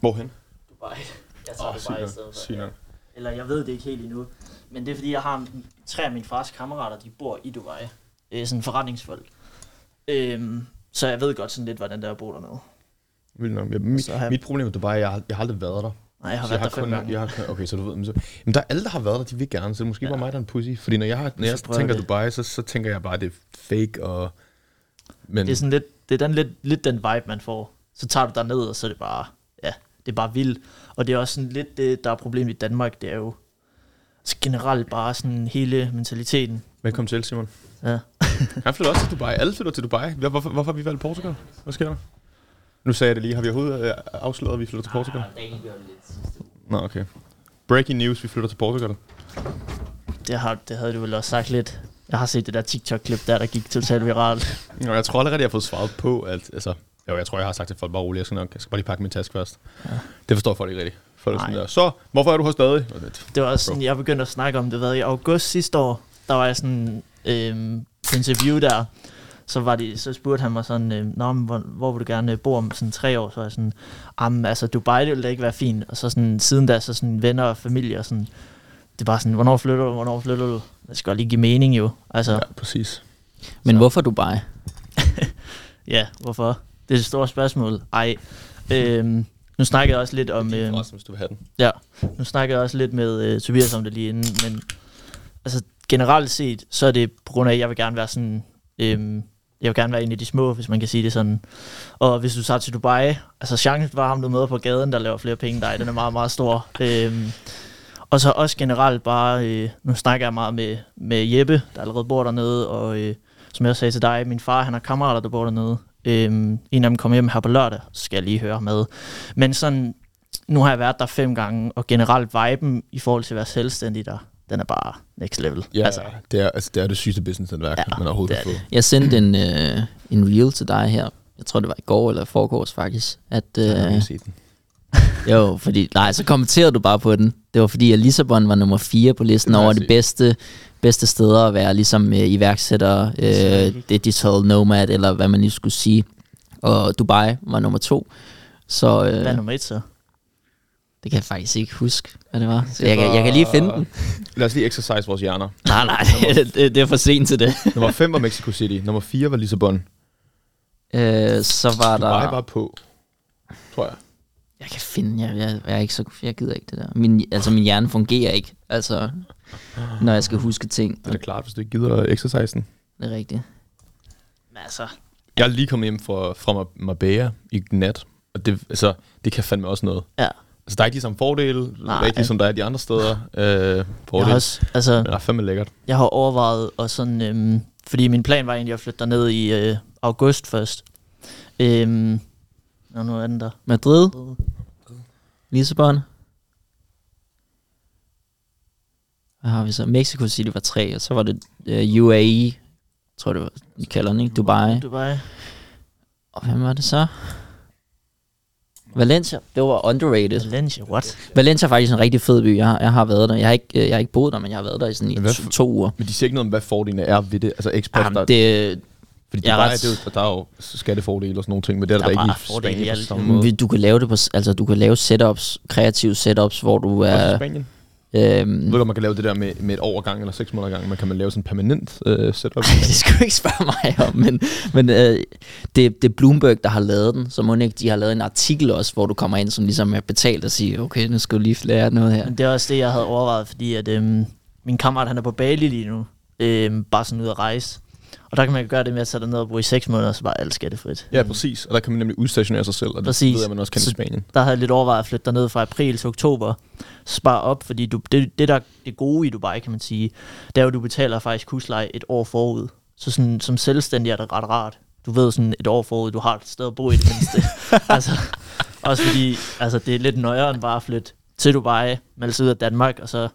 Hvorhen? Dubai. Jeg tager oh, Dubai i stedet for. Eller jeg ved det ikke helt endnu. Men det er fordi, jeg har en- tre af mine fars kammerater, de bor i Dubai. Er sådan forretningsfolk. Øhm, så jeg ved godt sådan lidt, hvordan det er at bo dernede. Vildt nok. Ja, mit, Så har- mit problem med Dubai, jeg har, jeg har aldrig været der. Nej, jeg har Så været der fem kun, gange. Jeg har, kun- okay, så du ved, men, så, men der er alle, der har været der, de vil gerne, så det er måske Ja. bare mig, der er en pussy. Fordi når jeg, har, når jeg tænker det. Dubai, så, så tænker jeg bare, at det er fake og... Men Det er sådan lidt, det er den, lidt, lidt den vibe, man får. Så tager du ned og så er det bare, det er bare vildt. Og det er også sådan lidt det, der er problemet i Danmark, det er jo altså generelt bare sådan hele mentaliteten. velkommen til, Simon. Ja. Han flytter også til Dubai. Alle flytter til Dubai. Hvor- Hvorfor, hvorfor har vi valgt Portugal? Hvad sker der? Nu sagde jeg det lige. Har vi overhovedet øh, afsløret, at vi flytter til Portugal? Nå, okay. Breaking news, vi flytter til Portugal. Det, har, det havde du vel også sagt lidt. Jeg har set det der TikTok-klip der, der gik totalt viralt. Nå, jeg tror allerede, jeg har fået svaret på, at... Altså, jo, jeg tror, jeg har sagt til folk bare roligt. Jeg skal nok, jeg skal bare lige pakke min taske først. Ja. Det forstår folk ikke rigtigt. Folk sådan der, så, hvorfor er du her stadig? Det- var også sådan, jeg begyndte at snakke om det, hvad, i august sidste år, der var jeg sådan, øhm, på interview der, så, var de, så spurgte han mig sådan, øh, Nå, men hvor, hvor vil du gerne bo om sådan tre år? Så var jeg sådan, jamen altså Dubai, det ville da ikke være fint. Og så sådan, siden da, så sådan venner og familie og sådan, det bare sådan, hvornår flytter du, hvornår flytter du? Det skal lige give mening jo. Altså, Ja, ja, præcis. Men Så- hvorfor Dubai? ja hvorfor? Det er et stort spørgsmål. Ej, øhm, nu snakkede jeg også lidt om... Din øhm, forresten, hvis du vil have den. Ja, nu snakkede jeg også lidt med øh, Tobias om det lige inden, men altså generelt set, så er det på grund af, at jeg vil gerne være sådan, øhm, jeg vil gerne være en af de små, hvis man kan sige det sådan. Og hvis du tager til Dubai, altså chancen for ham, du møder på gaden, der laver flere penge end dig, den er meget, meget stor. Øhm, og så også generelt bare, øh, nu snakker jeg meget med, med Jeppe, der allerede bor dernede, og øh, som jeg også sagde til dig, min far, han har kammerater, der bor dernede. Øhm, en af dem kommer hjem her på lørdag, så skal jeg lige høre med. Men sådan, nu har jeg været der fem gange, og generelt viben i forhold til at være selvstændig der, den er bare next level. Ja, altså, det, er, altså, det er det sygeste business-netværk, Ja, ja, man overhovedet det kan få. Jeg sendte en, øh, en reel til dig her. Jeg tror, det var i går eller i forgårs faktisk. At, Jeg har øh, ikke set den. jo, fordi, nej, så kommenterede du bare på den. Det var fordi, at Lissabon var nummer 4 på listen over de bedste, bedste steder at være ligesom øh, iværksætter, øh, digital nomad, eller hvad man lige skulle sige. Og Dubai var nummer 2. Så øh, hvad er nummer et så? det kan jeg faktisk ikke huske, hvad det var. Så jeg, kan, jeg kan lige finde den. Lad os lige exercise vores hjerner. Nej, nej, det, det, det er for sent til det. Nummer 5 var Mexico City. Nummer 4 var Lissabon. Øh, så var Dubai der... var på, tror jeg. Jeg kan finde, jeg, jeg, jeg er ikke så, jeg gider ikke det der. Min, altså min hjerne fungerer ikke, altså når jeg skal huske ting. Det er da klart, hvis du ikke gider exercisen. Det er rigtigt. Men altså, Jeg er lige kommet hjem fra, fra Marbella i nat, og det, altså, det kan fandme også noget. ja. Altså, der er ikke de samme fordele, Nej. rigtig som der er de andre steder. Øh, Jeg fordele. har, også, altså, Men det er fandme lækkert. jeg har overvejet, og sådan, øhm, fordi min plan var egentlig at flytte derned i øh, august først. Øhm, og nu er den der. Madrid, Lissabon. Hvad har vi så? Mexico City var tre, og så var det uh, UAE, tror det var, de kalder den, ikke? Dubai. Dubai. Og hvem var det så? Valencia, det var underrated. Valencia, what? Valencia er faktisk en rigtig fed by. Jeg har, jeg har været der. Jeg har, ikke, øh, jeg har ikke boet der, men jeg har været der i sådan i to, for- to uger. Men de siger ikke noget om, hvad fordelene er ved det. Altså expat, Jamen, der, det, fordi jeg er Dubai, ret- det er jo, der er jo skattefordele og sådan nogle ting, men det er der, Der er ikke i fordele Spanien på alt. samme måde. vi- du kan lave det på, altså du kan lave setups, kreative setups, hvor du Også i er, Spanien. Jeg øhm, ved godt, man kan lave det der med, med et overgang eller seks måneder gang, men kan man lave sådan en permanent øh, setup? det skal du ikke spørge mig om, men, men øh, det, det er Bloomberg, der har lavet den, så må ikke, de har lavet en artikel også, hvor du kommer ind, som ligesom er betalt og siger, okay, nu skal du lige lære noget her. Men det er også det, jeg havde overvejet, fordi at, øhm, min kammerat, han er på Bali lige nu. Øhm, bare sådan ud at rejse. Og der kan man gøre det med at sætte ned og bo i seks måneder, så bare alt skattefrit. Ja, præcis. Og der kan man nemlig udstationere sig selv, og det Præcis. ved jeg, man også kan i Så- Spanien. Der havde jeg lidt overvejet at flytte derned fra april til oktober. Spare op, fordi du, det, det, der det gode i Dubai, kan man sige, det er jo, at du betaler faktisk husleje et år forud. Så sådan, som selvstændig er det ret rart. Du ved sådan et år forud, du har et sted at bo i det mindste. altså, også fordi altså, det er lidt nøjere end bare at flytte til Dubai, melde sig ud af Danmark, og så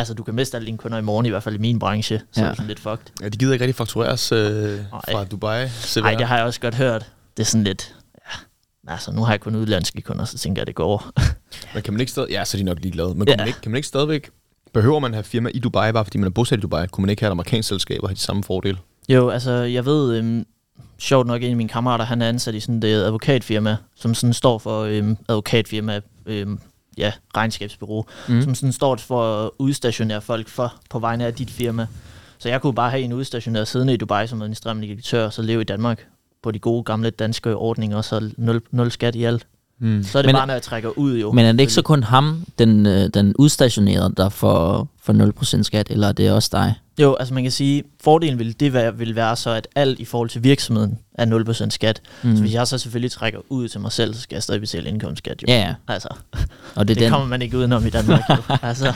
Altså, du kan miste alle dine kunder i morgen, i hvert fald i min branche, så ja. Er det sådan lidt fucked. Ja, de gider ikke rigtig faktureres øh, fra Dubai. Nej, det har jeg også godt hørt. Det er sådan lidt, ja, altså, nu har jeg kun udlandske kunder, så tænker jeg, det går. Men kan man ikke stadig... Ja, så er de nok ligeglade. Men Ja. kan, man ikke, kan man ikke stadigvæk... Behøver man have firma i Dubai, bare fordi man er bosat i Dubai? Kunne man ikke have et amerikansk selskab og have de samme fordele? Jo, altså, jeg ved, øhm, sjovt nok, en af mine kammerater, han er ansat i sådan et advokatfirma, som sådan står for øhm, advokatfirma øh, ja, regnskabsbureau, Mm. som sådan står for at udstationere folk for på vegne af dit firma. Så jeg kunne bare have en udstationeret siddende i Dubai som administrerende direktør, og så leve i Danmark på de gode gamle danske ordninger, og så nul, nul skat i alt. Mm. Så er det Men- bare, når jeg trækker ud jo. Men er det ikke så kun ham, den, øh, den udstationerede, der får, får 0% skat, eller er det også dig? Jo, altså man kan sige, fordelen vil det være, vil være så, at alt i forhold til virksomheden er 0% skat. Mm. Så hvis jeg så selvfølgelig trækker ud til mig selv, så skal jeg stadig betale indkomstskat jo. Ja, ja. Altså, Og det, det den. kommer man ikke udenom i Danmark jo. altså,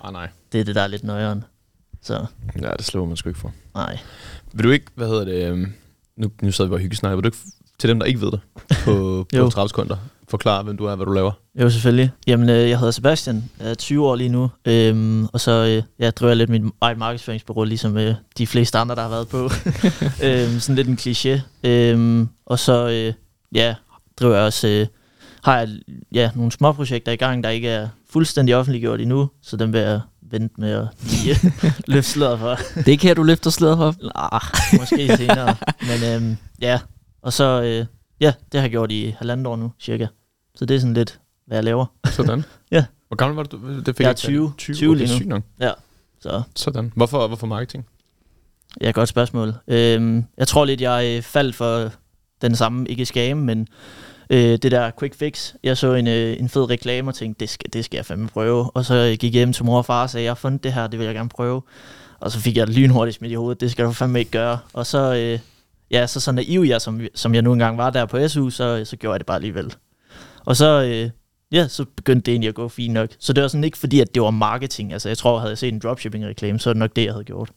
Ah, nej. det er det, der er lidt nøjeren. Så Ja, det slår man sgu ikke for. nej. Vil du ikke, hvad hedder det, øhm, nu, nu sidder vi bare hyggesnakker, vil du ikke, til dem, der ikke ved det, på, på Jo. 30 sekunder, forklare, hvem du er, hvad du laver? Jo, selvfølgelig. Jamen, øh, jeg hedder Sebastian, jeg er 20 år lige nu, øhm, og så øh, jeg driver jeg lidt mit eget markedsføringsbureau, ligesom øh, de fleste andre, der har været på. øhm, sådan lidt en kliché. Øhm, og så, øh, ja, driver jeg også, øh, har jeg ja, nogle små projekter i gang, der ikke er fuldstændig offentliggjort endnu, så dem vil jeg vente med at lige løfte sløret for. Det kan du løfte slået for. Nah, måske senere. Men øhm, ja, og så, øh, ja, det har jeg gjort i halvandet år nu, cirka. Så det er sådan lidt, hvad jeg laver. Sådan. Ja. Hvor gammel var du? Det fik Jeg er ikke fat i. 20. 20, 20 okay, lige nu. nok. Så Sådan. Hvorfor, hvorfor marketing? Ja, godt spørgsmål. Øhm, jeg tror lidt, jeg øh, faldt for den samme, ikke skam, men øh, det der quick fix. Jeg så en, øh, en fed reklame og tænkte, det skal, det skal jeg fandme prøve. Og så øh, gik jeg hjem til mor og far og sagde, jeg har fundet det her, det vil jeg gerne prøve. Og så fik jeg lynhurtigt smidt i hovedet, det skal du fandme ikke gøre. Og så, øh, ja, så så naiv jeg, som, som jeg nu engang var der på SU, så, så gjorde jeg det bare alligevel. Og så, øh, ja, så begyndte det egentlig at gå fint nok. Så det var sådan ikke fordi, at det var marketing. Altså jeg tror, havde jeg set en dropshipping-reklame, så er det nok det, jeg havde gjort.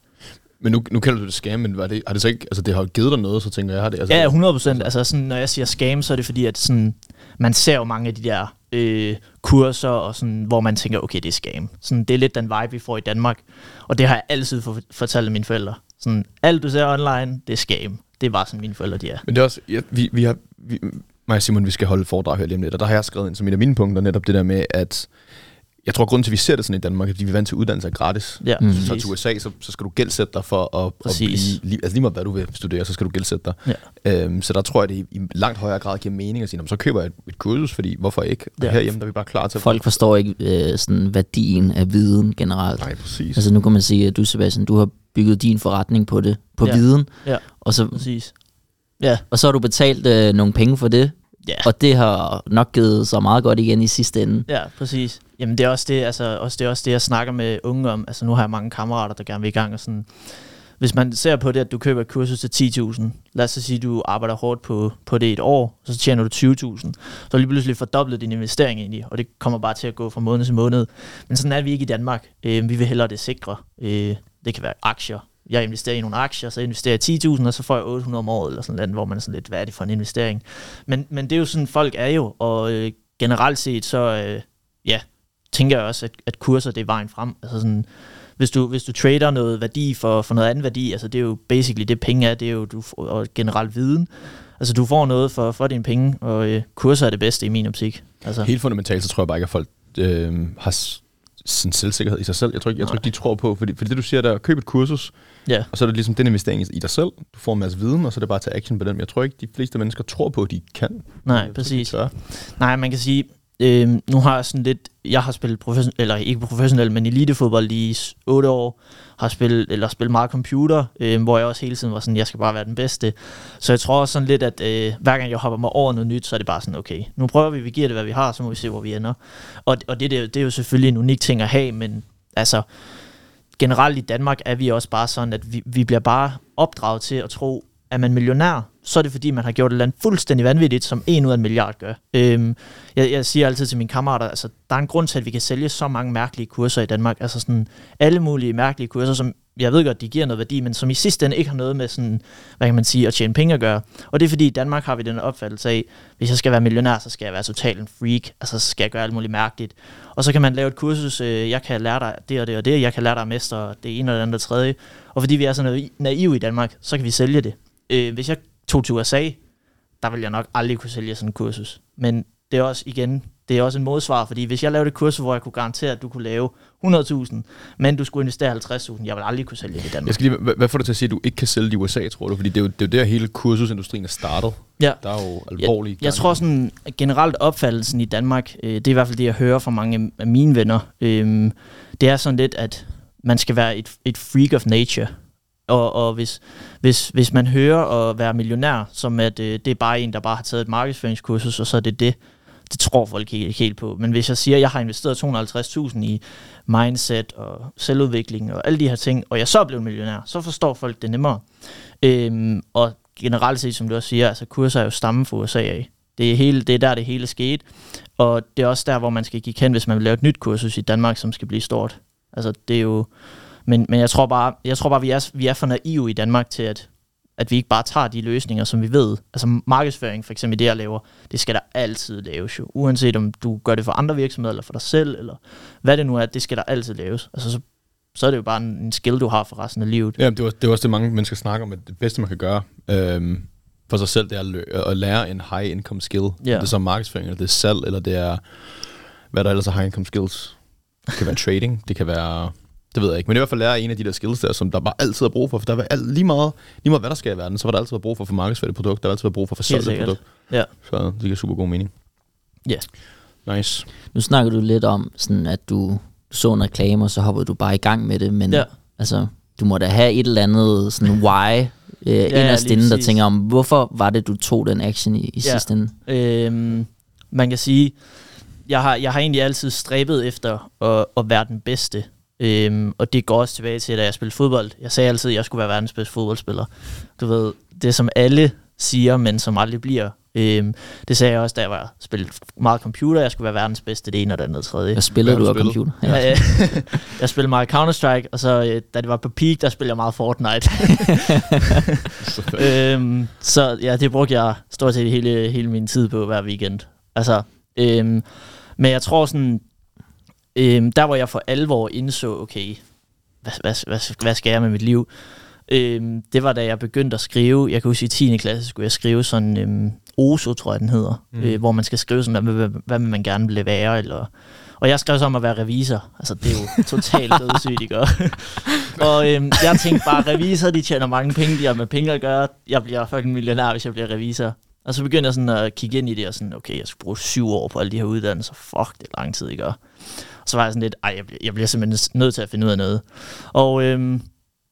Men nu, nu kalder du det scam, men var det, har det så ikke, altså det har jo givet dig noget, så tænker jeg, har det, altså, Ja, 100 procent. Altså sådan, når jeg siger scam, så er det fordi, at sådan, man ser jo mange af de der øh, kurser, og sådan, hvor man tænker, okay, det er scam. Sådan, det er lidt den vibe, vi får i Danmark. Og det har jeg altid for, fortalt mine forældre. Sådan, alt du ser online, det er scam. Det er bare sådan, mine forældre de er. Men det er også, ja, vi, vi har, vi, mig og Simon, vi skal holde foredrag her lige om lidt, og der har jeg skrevet ind som et af mine punkter, netop det der med, at jeg tror, grunden til, at vi ser det sådan i Danmark, er, at vi er vant til at uddanne sig gratis. Ja, Mm. Tager præcis. til USA, så, så skal du gældsætte dig for at, at blive, altså lige meget hvad du vil studere, så skal du gældsætte dig. Ja. Øhm, så der tror jeg, det i, langt højere grad giver mening at sige, "Nå, men så køber jeg et, et kursus, fordi hvorfor ikke? Og Ja. herhjemme der er vi bare klar til at... Folk forstår ikke øh, sådan værdien af viden generelt. Nej, præcis. Altså nu kan man sige, at du, Sebastian, du har bygget din forretning på det, på Ja. viden, Ja. og, så, Præcis. Ja, og så har du betalt øh, nogle penge for det, ja. og det har nok givet så meget godt igen i sidste ende. Ja, præcis. Jamen det er også det, altså, også, det er også det, jeg snakker med unge om. Altså nu har jeg mange kammerater, der gerne vil i gang. Og sådan. Hvis man ser på det, at du køber et kursus til 10.000, lad os så sige, at du arbejder hårdt på, på det et år, så tjener du 20.000. Så du lige pludselig fordoblet din investering i, og det kommer bare til at gå fra måned til måned. Men sådan er vi ikke i Danmark. Øh, vi vil hellere det sikre. Øh, det kan være aktier. Jeg investerer i nogle aktier, så investerer jeg 10.000, og så får jeg 800 om året, eller sådan noget, hvor man er sådan lidt, hvad er det for en investering? Men, men det er jo sådan, folk er jo, og øh, generelt set, så, øh, ja, tænker jeg også, at, at kurser det er vejen frem. Altså sådan, hvis du, hvis du trader noget værdi for, for noget andet værdi, altså det er jo basically det penge er, det er jo du får, og generelt viden. Altså du får noget for, for dine penge, og øh, kurser er det bedste i min optik. Altså, Helt fundamentalt, så tror jeg bare ikke, at folk øh, har sådan selvsikkerhed i sig selv. Jeg tror ikke, jeg tror ikke de tror på, fordi, fordi det du siger der, køb et kursus, ja, og så er det ligesom den investering i dig selv. Du får en masse viden, og så er det bare at tage action på den. Men jeg tror ikke, de fleste mennesker tror på, at de kan. Jeg tror nej, ikke, præcis. tør. Nej, man kan sige, øh, nu har jeg sådan lidt, jeg har spillet professionel, eller ikke professionel, men elitefodbold i 8 år, har spillet, eller spillet meget computer, øh, hvor jeg også hele tiden var sådan, jeg skal bare være den bedste. Så jeg tror også sådan lidt, at øh, hver gang jeg hopper mig over noget nyt, så er det bare sådan, okay, nu prøver vi, vi giver det, hvad vi har, så må vi se, hvor vi ender. Og, og det, det, er jo- det er jo selvfølgelig en unik ting at have, men altså, generelt i Danmark er vi også bare sådan, at vi, vi bliver bare opdraget til at tro, er man millionær, så er det fordi, man har gjort et eller andet fuldstændig vanvittigt, som en ud af en milliard gør. Øhm, jeg, jeg siger altid til mine kammerater, altså, der er en grund til, at vi kan sælge så mange mærkelige kurser i Danmark. Altså sådan alle mulige mærkelige kurser, som jeg ved godt, de giver noget værdi, men som i sidste ende ikke har noget med sådan, hvad kan man sige, at tjene penge at gøre. Og det er fordi, i Danmark har vi den opfattelse af, hvis jeg skal være millionær, så skal jeg være totalt en freak. Altså, så skal jeg gøre alt muligt mærkeligt. Og så kan man lave et kursus, øh, jeg kan lære dig det og det og det, jeg kan lære dig at mestre det ene og det andet og tredje. Og fordi vi er så naive i Danmark, så kan vi sælge det. Øh, hvis jeg tog til USA, der ville jeg nok aldrig kunne sælge sådan en kursus. Men det er også igen, det er også en modsvar, fordi hvis jeg lavede et kursus, hvor jeg kunne garantere, at du kunne lave 100.000, men du skulle investere 50.000, jeg vil aldrig kunne sælge det i Danmark. Jeg skal lige, hvad, hvad får du til at sige, at du ikke kan sælge det i USA, tror du? Fordi det er jo, det er jo der, hele kursusindustrien er startet. Ja. Der er jo alvorlige Jeg, jeg tror sådan, generelt opfattelsen i Danmark, øh, det er i hvert fald det, jeg hører fra mange af mine venner, øh, det er sådan lidt, at man skal være et, et freak of nature. Og, og hvis, hvis, hvis man hører at være millionær, som at øh, det er bare en, der bare har taget et markedsføringskursus, og så er det det, det tror folk ikke helt på. Men hvis jeg siger, at jeg har investeret 250.000 i mindset og selvudvikling og alle de her ting, og jeg så er blevet millionær, så forstår folk det nemmere. Øhm, og generelt set, som du også siger, altså kurser er jo stammen fra USA af. Det er, hele, det er der, det hele skete. Og det er også der, hvor man skal give kendt, hvis man vil lave et nyt kursus i Danmark, som skal blive stort. Altså, det er jo... Men, men jeg tror bare, jeg tror bare vi, er, vi er for naive i Danmark til, at, at vi ikke bare tager de løsninger, som vi ved. Altså markedsføring, for eksempel det, jeg laver, det skal der altid laves jo. Uanset om du gør det for andre virksomheder, eller for dig selv, eller hvad det nu er, det skal der altid laves. Altså, så, så er det jo bare en, en skill, du har for resten af livet. Ja, det er, det er også det, mange mennesker snakker om, at det bedste, man kan gøre øhm, for sig selv, det er at, lø- at lære en high income skill. Ja. Det er så markedsføring, eller det er salg, eller det er, hvad der ellers er high income skills. Det kan være trading, det kan være, det ved jeg ikke, men i hvert fald lære en af de der skills der, som der bare altid er brug for, for der er alt, lige meget, lige meget hvad der sker i verden, så var der altid brug for for markedsført produkt, der er altid været brug for for Helt solgt et sikkert. produkt. Ja. Så det giver super god mening. Ja. Nice. Nu snakker du lidt om, sådan at du, så en reklame, og så hoppede du bare i gang med det, men Ja. altså, du må da have et eller andet sådan why øh, ja, inderst lige inde, der tænker om, hvorfor var det, du tog den action i, i Ja. sidste ende? Øhm, man kan sige, jeg har, jeg har egentlig altid stræbet efter at, at være den bedste. Øhm, og det går også tilbage til, da jeg spillede fodbold. Jeg sagde altid, at jeg skulle være verdens bedste fodboldspiller. Du ved, det som alle siger, men som aldrig bliver. Øhm, det sagde jeg også, da jeg var spillet meget computer. Jeg skulle være verdens bedste, det ene og det andet og tredje. Hvad spillede Hvad du af computer? Ja. Ja, jeg spillede meget Counter-Strike, og så øh, da det var på peak, der spillede jeg meget Fortnite. Øhm, så ja, det brugte jeg stort set hele, hele min tid på hver weekend. Altså, øhm, men jeg tror sådan, øhm, der hvor jeg for alvor indså, okay, hvad, hvad, hvad, hvad skal jeg med mit liv? Øhm, det var da jeg begyndte at skrive, jeg kan huske i 10. klasse skulle jeg skrive sådan, øhm, OSO tror jeg den hedder, Mm. øh, hvor man skal skrive sådan, hvad, hvad, hvad vil man gerne vil være, eller og jeg skrev så om at være revisor. Altså, det er jo totalt dødssygt, ikke? og øhm, jeg tænkte bare, revisor, de tjener mange penge, de har med penge at gøre. Jeg bliver fucking millionær, hvis jeg bliver revisor. Og så begyndte jeg sådan at kigge ind i det, og sådan, okay, jeg skal bruge syv år på alle de her uddannelser. Fuck, det er lang tid, ikke? Så var jeg sådan lidt, ej, jeg jeg bliver simpelthen nødt til at finde ud af noget. Og øhm,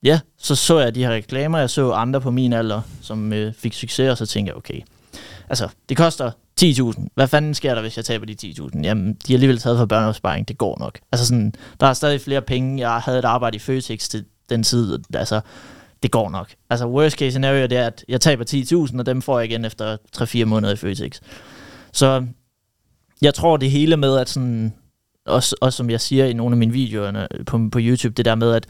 ja, så så jeg de her reklamer, jeg så andre på min alder, som øh, fik succes, og så tænkte jeg, okay, altså, det koster 10.000. Hvad fanden sker der, hvis jeg taber de 10.000? Jamen, de har alligevel taget for børneopsparing. Det går nok. Altså sådan, der er stadig flere penge. Jeg havde et arbejde i Føtex til den tid. Altså, det går nok. Altså, worst case scenario, det er, at jeg taber 10.000, og dem får jeg igen efter 3-4 måneder i Føtex. Så jeg tror det hele med, at sådan, også, også som jeg siger i nogle af mine videoer øh, på, på YouTube, det der med, at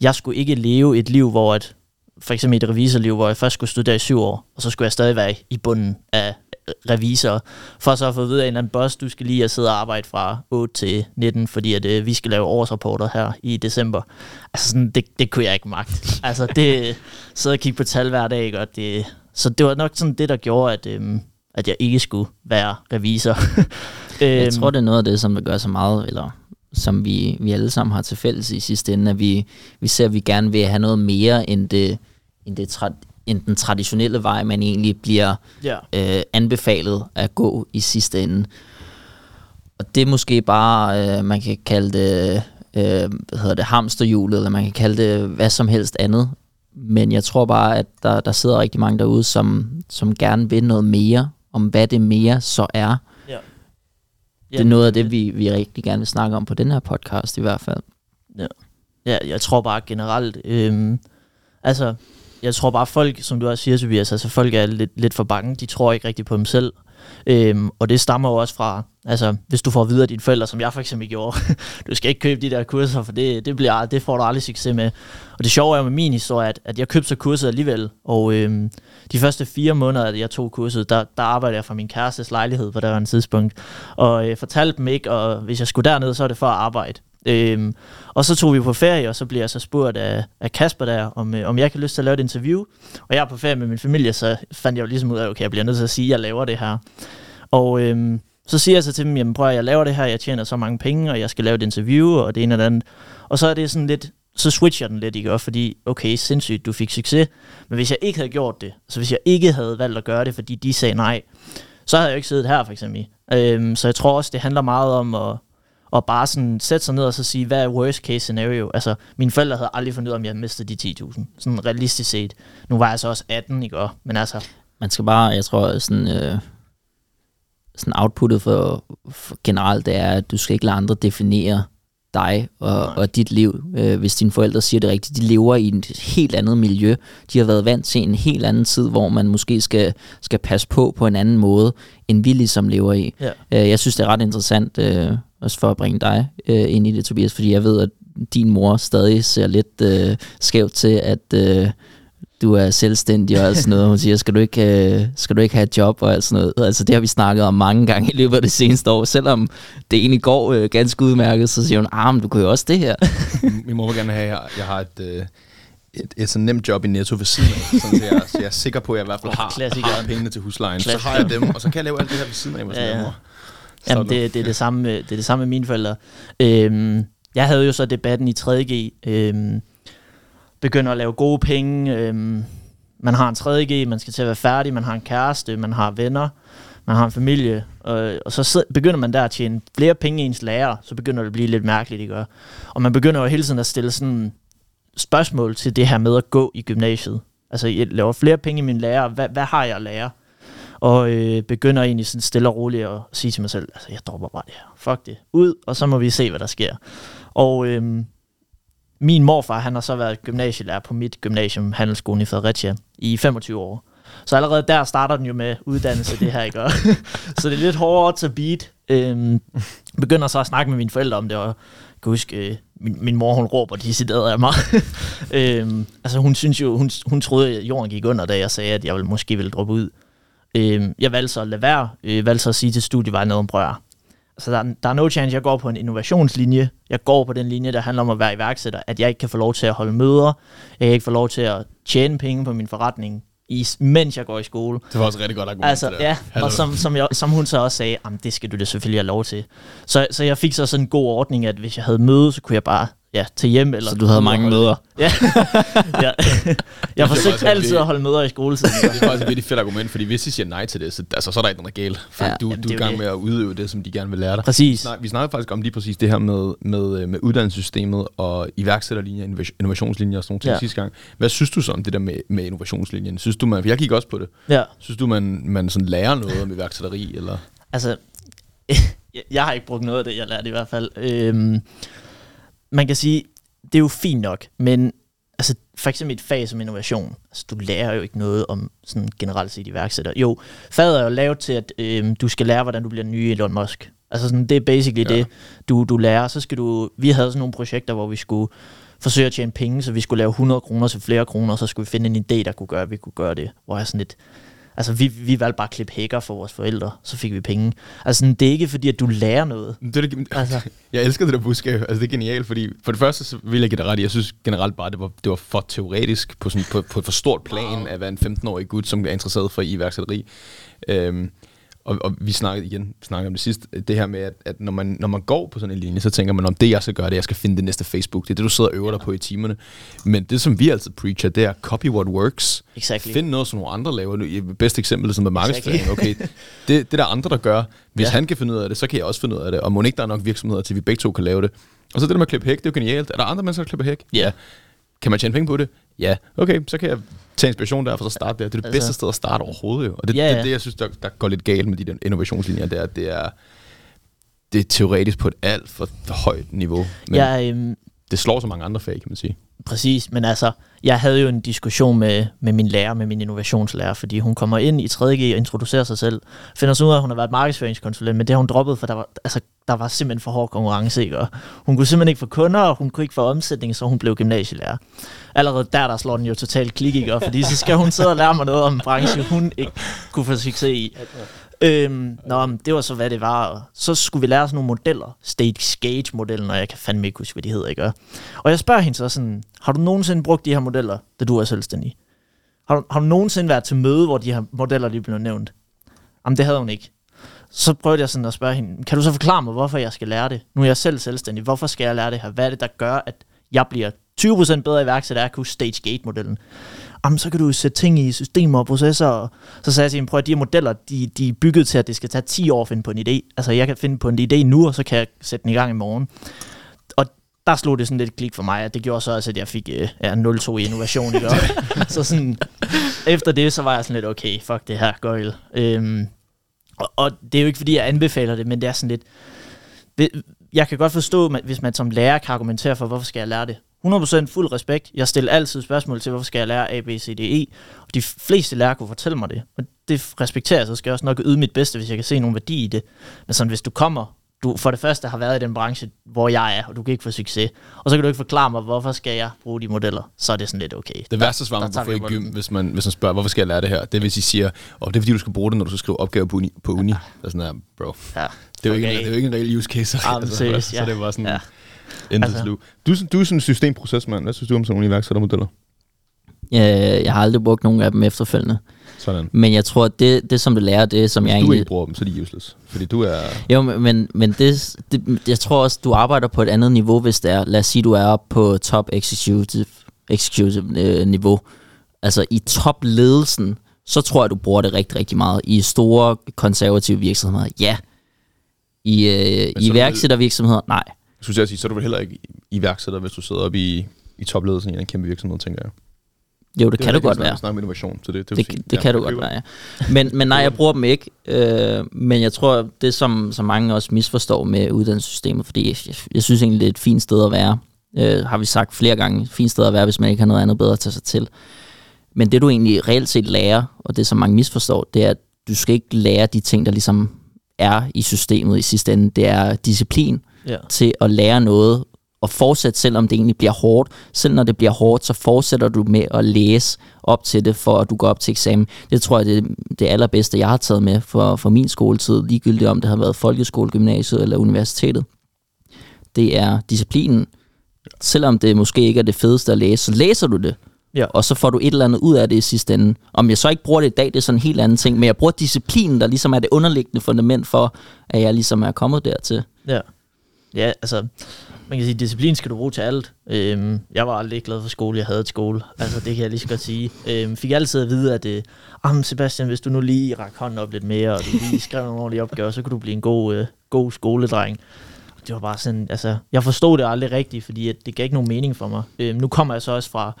jeg skulle ikke leve et liv, hvor at, for eksempel et revisorliv, hvor jeg først skulle studere i syv år, og så skulle jeg stadig være i bunden af øh, revisor, for så at få at vide af en eller anden boss, du skal lige at sidde og arbejde fra 8 til 19, fordi at, øh, vi skal lave årsrapporter her i december. Altså sådan, det, det kunne jeg ikke magte. altså det, sidde og kigge på tal hver dag, ikke? Og det, så det var nok sådan det, der gjorde, at, øh, at jeg ikke skulle være revisor. Jeg Øhm, tror, det er noget af det, som der gør så meget, eller som vi, vi alle sammen har til fælles i sidste ende, at vi, vi ser, at vi gerne vil have noget mere end, det, end, det tra- end den traditionelle vej, man egentlig bliver Ja. øh, anbefalet at gå i sidste ende. Og det er måske bare, øh, man kan kalde det, øh, hvad hedder det, hamsterhjulet, eller man kan kalde det hvad som helst andet. Men jeg tror bare, at der, der sidder rigtig mange derude, som, som gerne vil noget mere, om hvad det mere så er ja. Det er noget af det, vi, vi rigtig gerne vil snakke om på den her podcast i hvert fald. Ja, ja jeg tror bare generelt, øhm, altså, jeg tror bare folk, som du også siger, Tobias, altså folk er lidt, lidt for bange, de tror ikke rigtig på dem selv. Øhm, og det stammer jo også fra, altså, hvis du får videre dine forældre, som jeg for eksempel gjorde, du skal ikke købe de der kurser, for det, det, bliver, det får du aldrig succes med. Og det sjove er med min historie, at, at jeg købte så kurset alligevel, og øhm, de første fire måneder, at jeg tog kurset, der, der arbejdede jeg fra min kærestes lejlighed på det var en tidspunkt, og øh, fortalte dem ikke, og hvis jeg skulle derned, så er det for at arbejde. Øhm, og så tog vi på ferie, og så bliver jeg så spurgt af, af Kasper der, om, øh, om jeg kan lyst til at lave et interview. Og jeg er på ferie med min familie, så fandt jeg jo ligesom ud af, okay, jeg bliver nødt til at sige, at jeg laver det her. Og øhm, Så siger jeg så til dem, jamen prøv at jeg laver det her, jeg tjener så mange penge, og jeg skal lave et interview, og det ene og det andet. Og så er det sådan lidt, så switcher den lidt, ikke? fordi, okay, sindssygt, du fik succes, men hvis jeg ikke havde gjort det, så hvis jeg ikke havde valgt at gøre det, fordi de sagde nej, så havde jeg jo ikke siddet her, for eksempel. Øhm, så jeg tror også, det handler meget om at, at bare sådan sætte sig ned og så sige, hvad er worst case scenario? Altså, mine forældre havde aldrig fundet ud af, om jeg mistede de 10.000. Sådan realistisk set. Nu var jeg så også 18, ikke? Men altså... Man skal bare, jeg tror, sådan, øh, sådan outputtet for, for generelt, det er, at du skal ikke lade andre definere dig og, og dit liv. Øh, hvis dine forældre siger det rigtigt, de lever i et helt andet miljø. De har været vant til en helt anden tid, hvor man måske skal, skal passe på på en anden måde, end vi ligesom lever i. Ja. Øh, jeg synes, det er ret interessant, øh, også for at bringe dig øh, ind i det, Tobias, fordi jeg ved, at din mor stadig ser lidt øh, skævt til, at... Øh, du er selvstændig og alt sådan noget. Hun siger, skal du ikke, øh, skal du ikke have et job og alt sådan noget. Altså det har vi snakket om mange gange i løbet af det seneste år. Selvom det egentlig går øh, ganske udmærket, så siger hun, ah, men du kan jo også det her. Min mor vil gerne have, at jeg, har et, øh, et, et sådan nemt job i Netto ved siden af, sådan, så, jeg, så jeg er sikker på, at jeg i hvert fald har, har pengene til huslejen. Så har jeg dem, og så kan jeg lave alt det her ved siden af. Ja, ja. Jamen, det, det, er det, samme, det er det samme med mine forældre. Øhm, jeg havde jo så debatten i 3G, øhm, begynder at lave gode penge. Øhm, man har en 3G, man skal til at være færdig, man har en kæreste, man har venner, man har en familie, og, og så begynder man der at tjene flere penge i ens lærer, så begynder det at blive lidt mærkeligt, ikke? Og man begynder jo hele tiden at stille sådan spørgsmål til det her med at gå i gymnasiet. Altså, jeg laver flere penge i min lærer, hvad, hvad har jeg at lære? Og øh, begynder egentlig sådan stille og roligt at sige til mig selv, altså, jeg dropper bare det her, fuck det, ud, og så må vi se, hvad der sker. Og øh, min morfar, han har så været gymnasielærer på mit gymnasium, Handelsskolen i Fredericia, i 25 år. Så allerede der starter den jo med uddannelse, det her, ikke? så det er lidt hårdere til beat. Øhm, begynder så at snakke med mine forældre om det, og jeg kan huske, øh, min, min mor, hun råber decideret af mig. øhm, altså hun synes jo, hun, hun troede, at jorden gik under, da jeg sagde, at jeg ville, måske ville droppe ud. Øhm, jeg valgte så at lade være, øh, valgte så at sige til studievejlederen, brør, så der, der er no chance, jeg går på en innovationslinje. Jeg går på den linje, der handler om at være iværksætter. At jeg ikke kan få lov til at holde møder. Jeg ikke få lov til at tjene penge på min forretning, i, mens jeg går i skole. Det var også rigtig godt argument. Altså, ja, Hello. og som, som, jeg, som hun så også sagde, det skal du da selvfølgelig have lov til. Så, så jeg fik så sådan en god ordning, at hvis jeg havde møde, så kunne jeg bare ja, til hjem. Eller så du havde mange møder? Ja. ja. Jeg forsøgte altid at holde møder i skoletiden. det er faktisk et virkelig fedt argument, fordi hvis de siger nej til det, så, altså, så er der ikke noget galt. For ja, du, du er i gang med at udøve det, som de gerne vil lære dig. Præcis. Vi snakker, vi snakker faktisk om lige præcis det her med, med, øh, med uddannelsessystemet og iværksætterlinjer, innovationslinjer og sådan noget ja. sidste gang. Hvad synes du så om det der med, med innovationslinjen? Synes du, man, for jeg kigger også på det. Ja. Synes du, man, man sådan lærer noget om iværksætteri? Eller? Altså, jeg har ikke brugt noget af det, jeg lærte i hvert fald. Øhm, man kan sige, det er jo fint nok, men altså, for eksempel et fag som innovation, altså, du lærer jo ikke noget om sådan generelt set iværksætter. Jo, faget er jo lavet til, at øh, du skal lære, hvordan du bliver ny Elon Musk. Altså sådan, det er basically ja. det, du, du lærer. Så skal du, vi havde sådan nogle projekter, hvor vi skulle forsøge at tjene penge, så vi skulle lave 100 kroner til flere kroner, og så skulle vi finde en idé, der kunne gøre, at vi kunne gøre det. Hvor jeg sådan lidt, Altså, vi, vi valgte bare at klippe hækker for vores forældre, så fik vi penge. Altså, det er ikke fordi, at du lærer noget. Det er det, altså. Jeg elsker det der budskab. Altså, det er genialt, fordi for det første så vil jeg give dig ret i, jeg synes generelt bare, det var, det var for teoretisk på, sådan, på, på et for stort plan wow. at være en 15-årig gut, som er interesseret for iværksætteri. Øhm, og, og vi snakkede igen snakkede om det sidste, det her med, at, at når, man, når man går på sådan en linje, så tænker man, om det jeg skal gøre, det jeg skal finde det næste Facebook. Det er det, du sidder og øver dig på i timerne. Men det, som vi altid preacher, det er copy what works. Exactly. Find noget, som nogle andre laver. Det bedste eksempel er sådan med markedsføring. Exactly. Okay, det, det der andre, der gør. Hvis ja. han kan finde ud af det, så kan jeg også finde ud af det. Og må ikke der er nok virksomheder til, vi begge to kan lave det. Og så det der med at klippe hæk, det er jo genialt. Er der andre mennesker, der klipper hæk? Ja. Kan man tjene penge på det? Ja. Okay, så kan jeg tage inspiration der, for så starte der. Det er det altså, bedste sted at starte overhovedet jo. Og det, ja, ja. det, det, jeg synes, der, der går lidt galt med de der innovationslinjer, det er, det er, det er teoretisk på et alt for højt niveau. Men ja, øhm, det slår så mange andre fag, kan man sige. Præcis, men altså, jeg havde jo en diskussion med, med min lærer, med min innovationslærer, fordi hun kommer ind i 3G og introducerer sig selv, finder så ud af, at hun har været markedsføringskonsulent, men det har hun droppet, for der var, altså, der var simpelthen for hård konkurrence, ikke? Og hun kunne simpelthen ikke få kunder, og hun kunne ikke få omsætning, så hun blev gymnasielærer. Allerede der, der slår den jo totalt klik, ikke? Fordi så skal hun sidde og lære mig noget om en branche, hun ikke kunne få succes i. Øhm, nå, det var så, hvad det var. Så skulle vi lære sådan nogle modeller. Stage Gauge-modellen, og jeg kan fandme ikke huske, hvad de hedder, ikke? Og jeg spørger hende så sådan, har du nogensinde brugt de her modeller, da du er selvstændig? Har du, har du nogensinde været til møde, hvor de her modeller lige blev nævnt? Jamen, det havde hun ikke. Så prøvede jeg sådan at spørge hende, kan du så forklare mig, hvorfor jeg skal lære det? Nu er jeg selv selvstændig. Hvorfor skal jeg lære det her? Hvad er det, der gør, at jeg bliver 20% bedre iværksætter af at kunne stage gate-modellen? Jamen, så kan du sætte ting i systemer og processer. Så sagde jeg til hende, prøv at de her modeller, de, de er bygget til, at det skal tage 10 år at finde på en idé. Altså, jeg kan finde på en idé nu, og så kan jeg sætte den i gang i morgen. Og der slog det sådan lidt klik for mig, at det gjorde så også, at jeg fik øh, ja, 0-2 i innovation. Ikke? så sådan, efter det, så var jeg sådan lidt, okay, fuck det her, gøjl. Øhm, og, og det er jo ikke, fordi jeg anbefaler det, men det er sådan lidt... Jeg kan godt forstå, hvis man som lærer kan argumentere for, hvorfor skal jeg lære det. 100% fuld respekt. Jeg stiller altid spørgsmål til, hvorfor skal jeg lære A, B, C, D, E? Og de fleste lærere kunne fortælle mig det. Og det respekterer jeg, så skal jeg også nok yde mit bedste, hvis jeg kan se nogen værdi i det. Men sådan, hvis du kommer, du for det første har været i den branche, hvor jeg er, og du kan ikke få succes, og så kan du ikke forklare mig, hvorfor skal jeg bruge de modeller, så er det sådan lidt okay. Det værste svar, man kan få i gym, hvis man, hvis man spørger, hvorfor skal jeg lære det her, det er, hvis I siger, og oh, det er fordi, du skal bruge det, når du skal skrive opgaver på uni. På uni. Ja. Det er sådan her, bro. Ja. Det er, jo ikke, okay. det er jo ikke en reel use case. Ja, altså, seriøs, så, ja. så det var sådan, ja. Altså. Du, du er sådan en systemprocesmand. Hvad synes du om sådan nogle iværksættermodeller? Ja, jeg har aldrig brugt nogen af dem efterfølgende. Sådan. Men jeg tror, at det, det som det lærer, det som Hvis jeg du egentlig... ikke bruger dem, så er de useless. Fordi du er... Jo, men, men det, det, jeg tror også, du arbejder på et andet niveau, hvis det er... Lad os sige, du er oppe på top executive, executive øh, niveau. Altså i topledelsen, så tror jeg, du bruger det rigtig, rigtig meget. I store konservative virksomheder, ja. I, øh, i iværksættervirksomheder, nej. Jeg synes, jeg sige, så er du vel heller ikke iværksætter, hvis du sidder oppe i, i topledelsen i en kæmpe virksomhed, tænker jeg. Jo, det, det kan du godt være. Det om innovation, så det, det, det, det ja, kan du godt være, ja. Men, men nej, jeg bruger dem ikke. Øh, men jeg tror, det som, som mange også misforstår med uddannelsessystemet, fordi jeg, jeg, jeg synes egentlig, det er et fint sted at være. Øh, har vi sagt flere gange. Fint sted at være, hvis man ikke har noget andet bedre at tage sig til. Men det du egentlig reelt set lærer, og det som mange misforstår, det er, at du skal ikke lære de ting, der ligesom er i systemet i sidste ende. Det er disciplin ja. til at lære noget, og fortsætte, selvom det egentlig bliver hårdt. Selv når det bliver hårdt, så fortsætter du med at læse op til det, for at du går op til eksamen. Det tror jeg, det er det allerbedste, jeg har taget med for, for min skoletid, ligegyldigt om det har været folkeskole, gymnasiet eller universitetet. Det er disciplinen. Selvom det måske ikke er det fedeste at læse, så læser du det. Ja. Og så får du et eller andet ud af det i sidste ende. Om jeg så ikke bruger det i dag, det er sådan en helt anden ting, men jeg bruger disciplinen, der ligesom er det underliggende fundament for, at jeg ligesom er kommet dertil. Ja. Ja, altså, man kan sige, disciplin skal du bruge til alt. Øhm, jeg var aldrig glad for skole, jeg havde et skole. Altså, det kan jeg lige så godt sige. Øhm, fik altid at vide, at øh, ah, Sebastian, hvis du nu lige rak hånden op lidt mere, og du lige skrev nogle ordentlige opgaver, så kunne du blive en god, øh, god skoledreng. Det var bare sådan, altså, jeg forstod det aldrig rigtigt, fordi at det gav ikke nogen mening for mig. Øhm, nu kommer jeg så også fra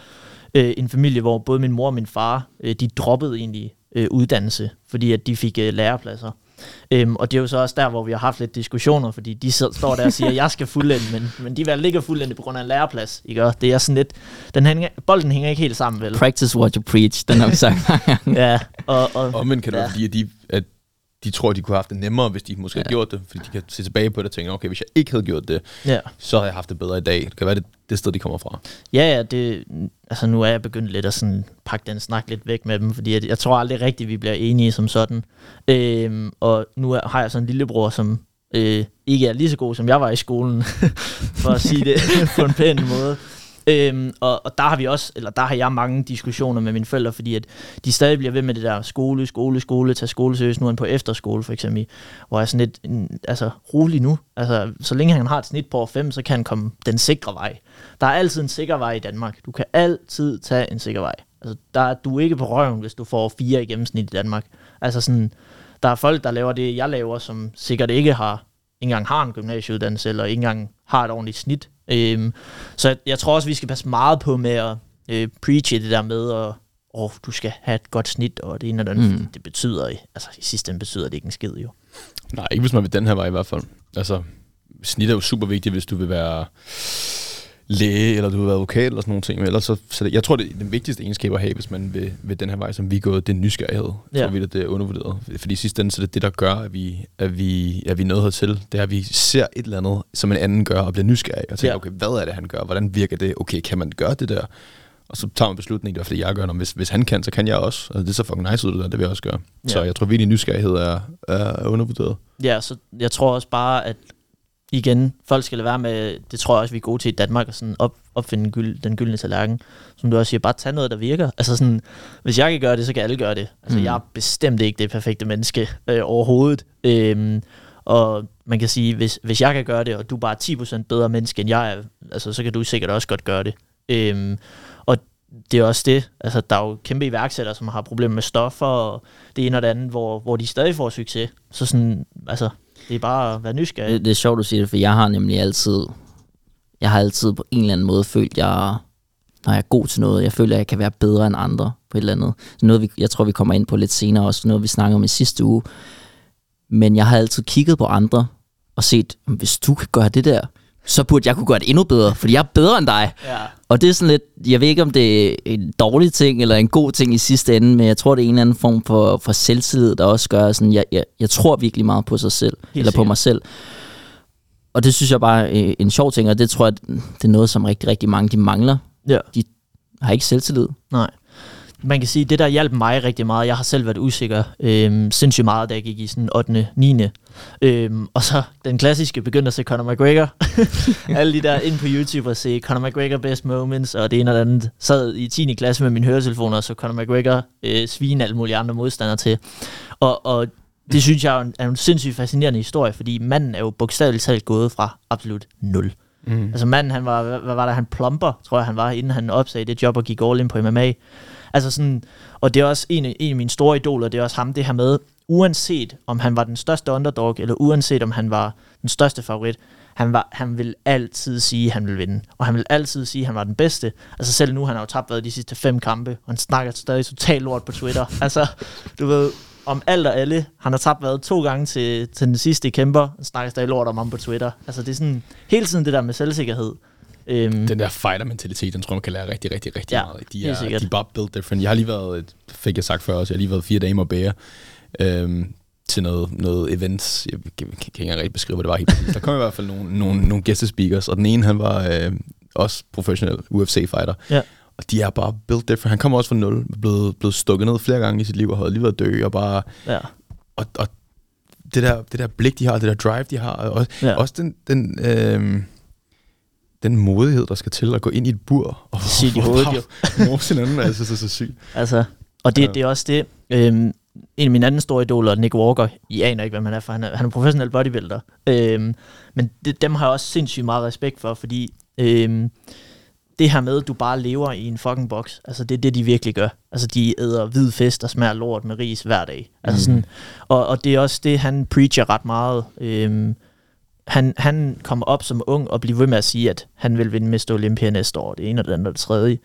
øh, en familie, hvor både min mor og min far, øh, de droppede egentlig øh, uddannelse, fordi at de fik øh, lærepladser. Øhm, og det er jo så også der, hvor vi har haft lidt diskussioner, fordi de står der og siger, at jeg skal fuldende, men, men de vil ikke fuldende på grund af en læreplads. Ikke? det er sådan lidt, den hænger, bolden hænger ikke helt sammen, vel? Practice what you preach, den har vi sagt Ja, og, og, og men kan ja. du sige, at de, at de tror, de kunne have haft det nemmere, hvis de måske ja. havde gjort det, fordi de kan se tilbage på det og tænke, okay, hvis jeg ikke havde gjort det, ja. så havde jeg haft det bedre i dag. Det kan være det, det sted, de kommer fra. Ja, ja, det, altså nu er jeg begyndt lidt at sådan pakke den snak lidt væk med dem, fordi jeg, jeg tror aldrig rigtigt, vi bliver enige som sådan. Øhm, og nu er, har jeg sådan en lillebror, som øh, ikke er lige så god, som jeg var i skolen, for at sige det på en pæn måde. Øhm, og, og der har vi også, eller der har jeg mange diskussioner med mine forældre, fordi at de stadig bliver ved med det der skole, skole, skole, tage skole seriøst. Nu er han på efterskole for eksempel, hvor jeg er sådan lidt, mm, altså rolig nu. Altså, så længe han har et snit på 5, så kan han komme den sikre vej. Der er altid en sikker vej i Danmark. Du kan altid tage en sikker vej. Altså, der er du er ikke på røven, hvis du får fire i gennemsnit i Danmark. Altså sådan, der er folk, der laver det, jeg laver, som sikkert ikke har, engang har en gymnasieuddannelse, eller ikke engang har et ordentligt snit Øhm, så jeg, jeg tror også, vi skal passe meget på med at øh, preache det der med, at oh, du skal have et godt snit, og det ene det andet. Mm. Det betyder, altså i sidste ende betyder det ikke en skid jo. Nej, ikke hvis man vil den her vej i hvert fald. Altså, snit er jo super vigtigt, hvis du vil være læge, eller du vil være advokat, eller sådan nogle ting. Men ellers så, så det, jeg tror, det er den vigtigste egenskab at have, hvis man vil, vil den her vej, som vi er gået, det er nysgerrighed. Ja. Så vi, det er undervurderet. Fordi i sidste ende, så det er det, der gør, at vi, at vi, at vi nået hertil. Det er, at vi ser et eller andet, som en anden gør, og bliver nysgerrig. Og tænker, ja. okay, hvad er det, han gør? Hvordan virker det? Okay, kan man gøre det der? Og så tager man beslutningen, det er fordi jeg gør, når hvis, hvis han kan, så kan jeg også. Altså, det er så fucking nice ud, det, der, det vil jeg også gøre. Ja. Så jeg tror virkelig, nysgerrighed er, er undervurderet. Ja, så jeg tror også bare, at igen, folk skal lade være med, det tror jeg også, vi er gode til i Danmark, at sådan op, opfinde gyld, den gyldne tallerken. Som du også siger, bare tag noget, der virker. Altså sådan, hvis jeg kan gøre det, så kan alle gøre det. Altså, mm. jeg er bestemt ikke det perfekte menneske øh, overhovedet. Øhm, og man kan sige, hvis, hvis jeg kan gøre det, og du er bare 10% bedre menneske, end jeg er, altså, så kan du sikkert også godt gøre det. Øhm, og det er også det. Altså, der er jo kæmpe iværksættere, som har problemer med stoffer, og det ene og det andet, hvor, hvor de stadig får succes. Så sådan, altså, det er bare at være nysgerrig. Det, det er sjovt, du siger det, for jeg har nemlig altid, jeg har altid på en eller anden måde følt, jeg, når jeg er god til noget, jeg føler, at jeg kan være bedre end andre på et eller andet. Noget, vi, jeg tror, vi kommer ind på lidt senere også, noget vi snakker om i sidste uge. Men jeg har altid kigget på andre og set, hvis du kan gøre det der, så burde jeg kunne gøre det endnu bedre, fordi jeg er bedre end dig. Ja. Og det er sådan lidt, jeg ved ikke, om det er en dårlig ting, eller en god ting i sidste ende, men jeg tror, det er en eller anden form for, for selvtillid, der også gør sådan, jeg, jeg, jeg tror virkelig meget på sig selv, Helt eller på mig selv. Og det synes jeg bare er en sjov ting, og det tror jeg, det er noget, som rigtig, rigtig mange, de mangler. Ja. De har ikke selvtillid. Nej. Man kan sige, det der hjalp mig rigtig meget, jeg har selv været usikker øhm, sindssygt meget, da jeg gik i sådan 8. 9. Øhm, og så den klassiske begyndte at se Conor McGregor. Alle de der ind på YouTube og se Conor McGregor best moments, og det ene og det andet. Sad i 10. klasse med mine høretelefoner, og så Conor McGregor øh, svine alle mulige andre modstandere til. Og, og det synes jeg er en, er en sindssygt fascinerende historie, fordi manden er jo bogstaveligt talt gået fra absolut nul. Mm. Altså manden, han var, hvad, hvad var der, han plumper, tror jeg han var, inden han opsagde det job og gik all in på MMA. Altså sådan, og det er også en, en af mine store idoler, det er også ham, det her med, uanset om han var den største underdog, eller uanset om han var den største favorit, han, var, han vil altid sige, at han vil vinde. Og han vil altid sige, at han var den bedste. Altså selv nu, han har jo tabt været de sidste fem kampe, og han snakker stadig totalt lort på Twitter. altså, du ved, om alt og alle. Han har tabt været to gange til, til den sidste kæmper. Han snakker stadig lort om ham på Twitter. Altså det er sådan, hele tiden det der med selvsikkerhed. Øhm, Den der fighter-mentalitet, den tror jeg, man kan lære rigtig, rigtig, rigtig Ja, meget. De er, de er bare built different. Jeg har lige været, et- fik jeg sagt før også, jeg har lige været fire dage med Bære øhm, til noget, noget events. Jeg kan, kan, ikke engang rigtig beskrive, hvad det var helt præcis. Der kom i hvert fald nogle, nogle, nogle gæstespeakers, og den ene, han var øh, også professionel UFC-fighter. Ja. Og de er bare built different. Han kommer også fra nul, blevet, blevet stukket ned flere gange i sit liv, og havde lige været død, og bare ja, og, og det, der, det der blik, de har, det der drive, de har, og ja. også den, den, øh, den modighed, der skal til at gå ind i et bur. Og siger de hovedet jo. Mose hinanden, altså, så, så sygt. altså, og det, Ja. det er også det. Øhm, en af mine andre store idoler, Nick Walker, I aner ikke, hvem han er, for han er, han er professionel bodybuilder. Øhm, men det, dem har jeg også sindssygt meget respekt for, fordi øhm, det her med, at du bare lever i en fucking boks, altså det er det, de virkelig gør. Altså de æder hvid fisk, der smager lort med ris hver dag. Altså sådan, og, og det er også det, han preacher ret meget. Øhm, han, han kommer op som ung og bliver ved med at sige, at han vil vinde Mr. Olympia næste år. Det ene og det andet og det tredje.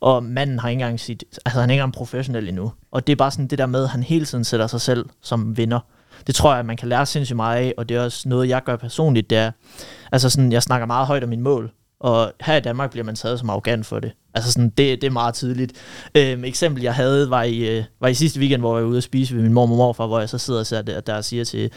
Og manden har ikke engang sit, altså han er ikke engang professionel endnu. Og det er bare sådan det der med, at han hele tiden sætter sig selv som vinder. Det tror jeg, man kan lære sindssygt meget af, og det er også noget, jeg gør personligt, det er, altså sådan, jeg snakker meget højt om min mål, og her i Danmark bliver man taget som arrogant for det. Altså sådan, det, det er meget tidligt. Øhm, eksempel, jeg havde, var i, øh, var i sidste weekend, hvor jeg var ude at spise ved min mor og morfar, hvor jeg så sidder og ser der, der og siger til,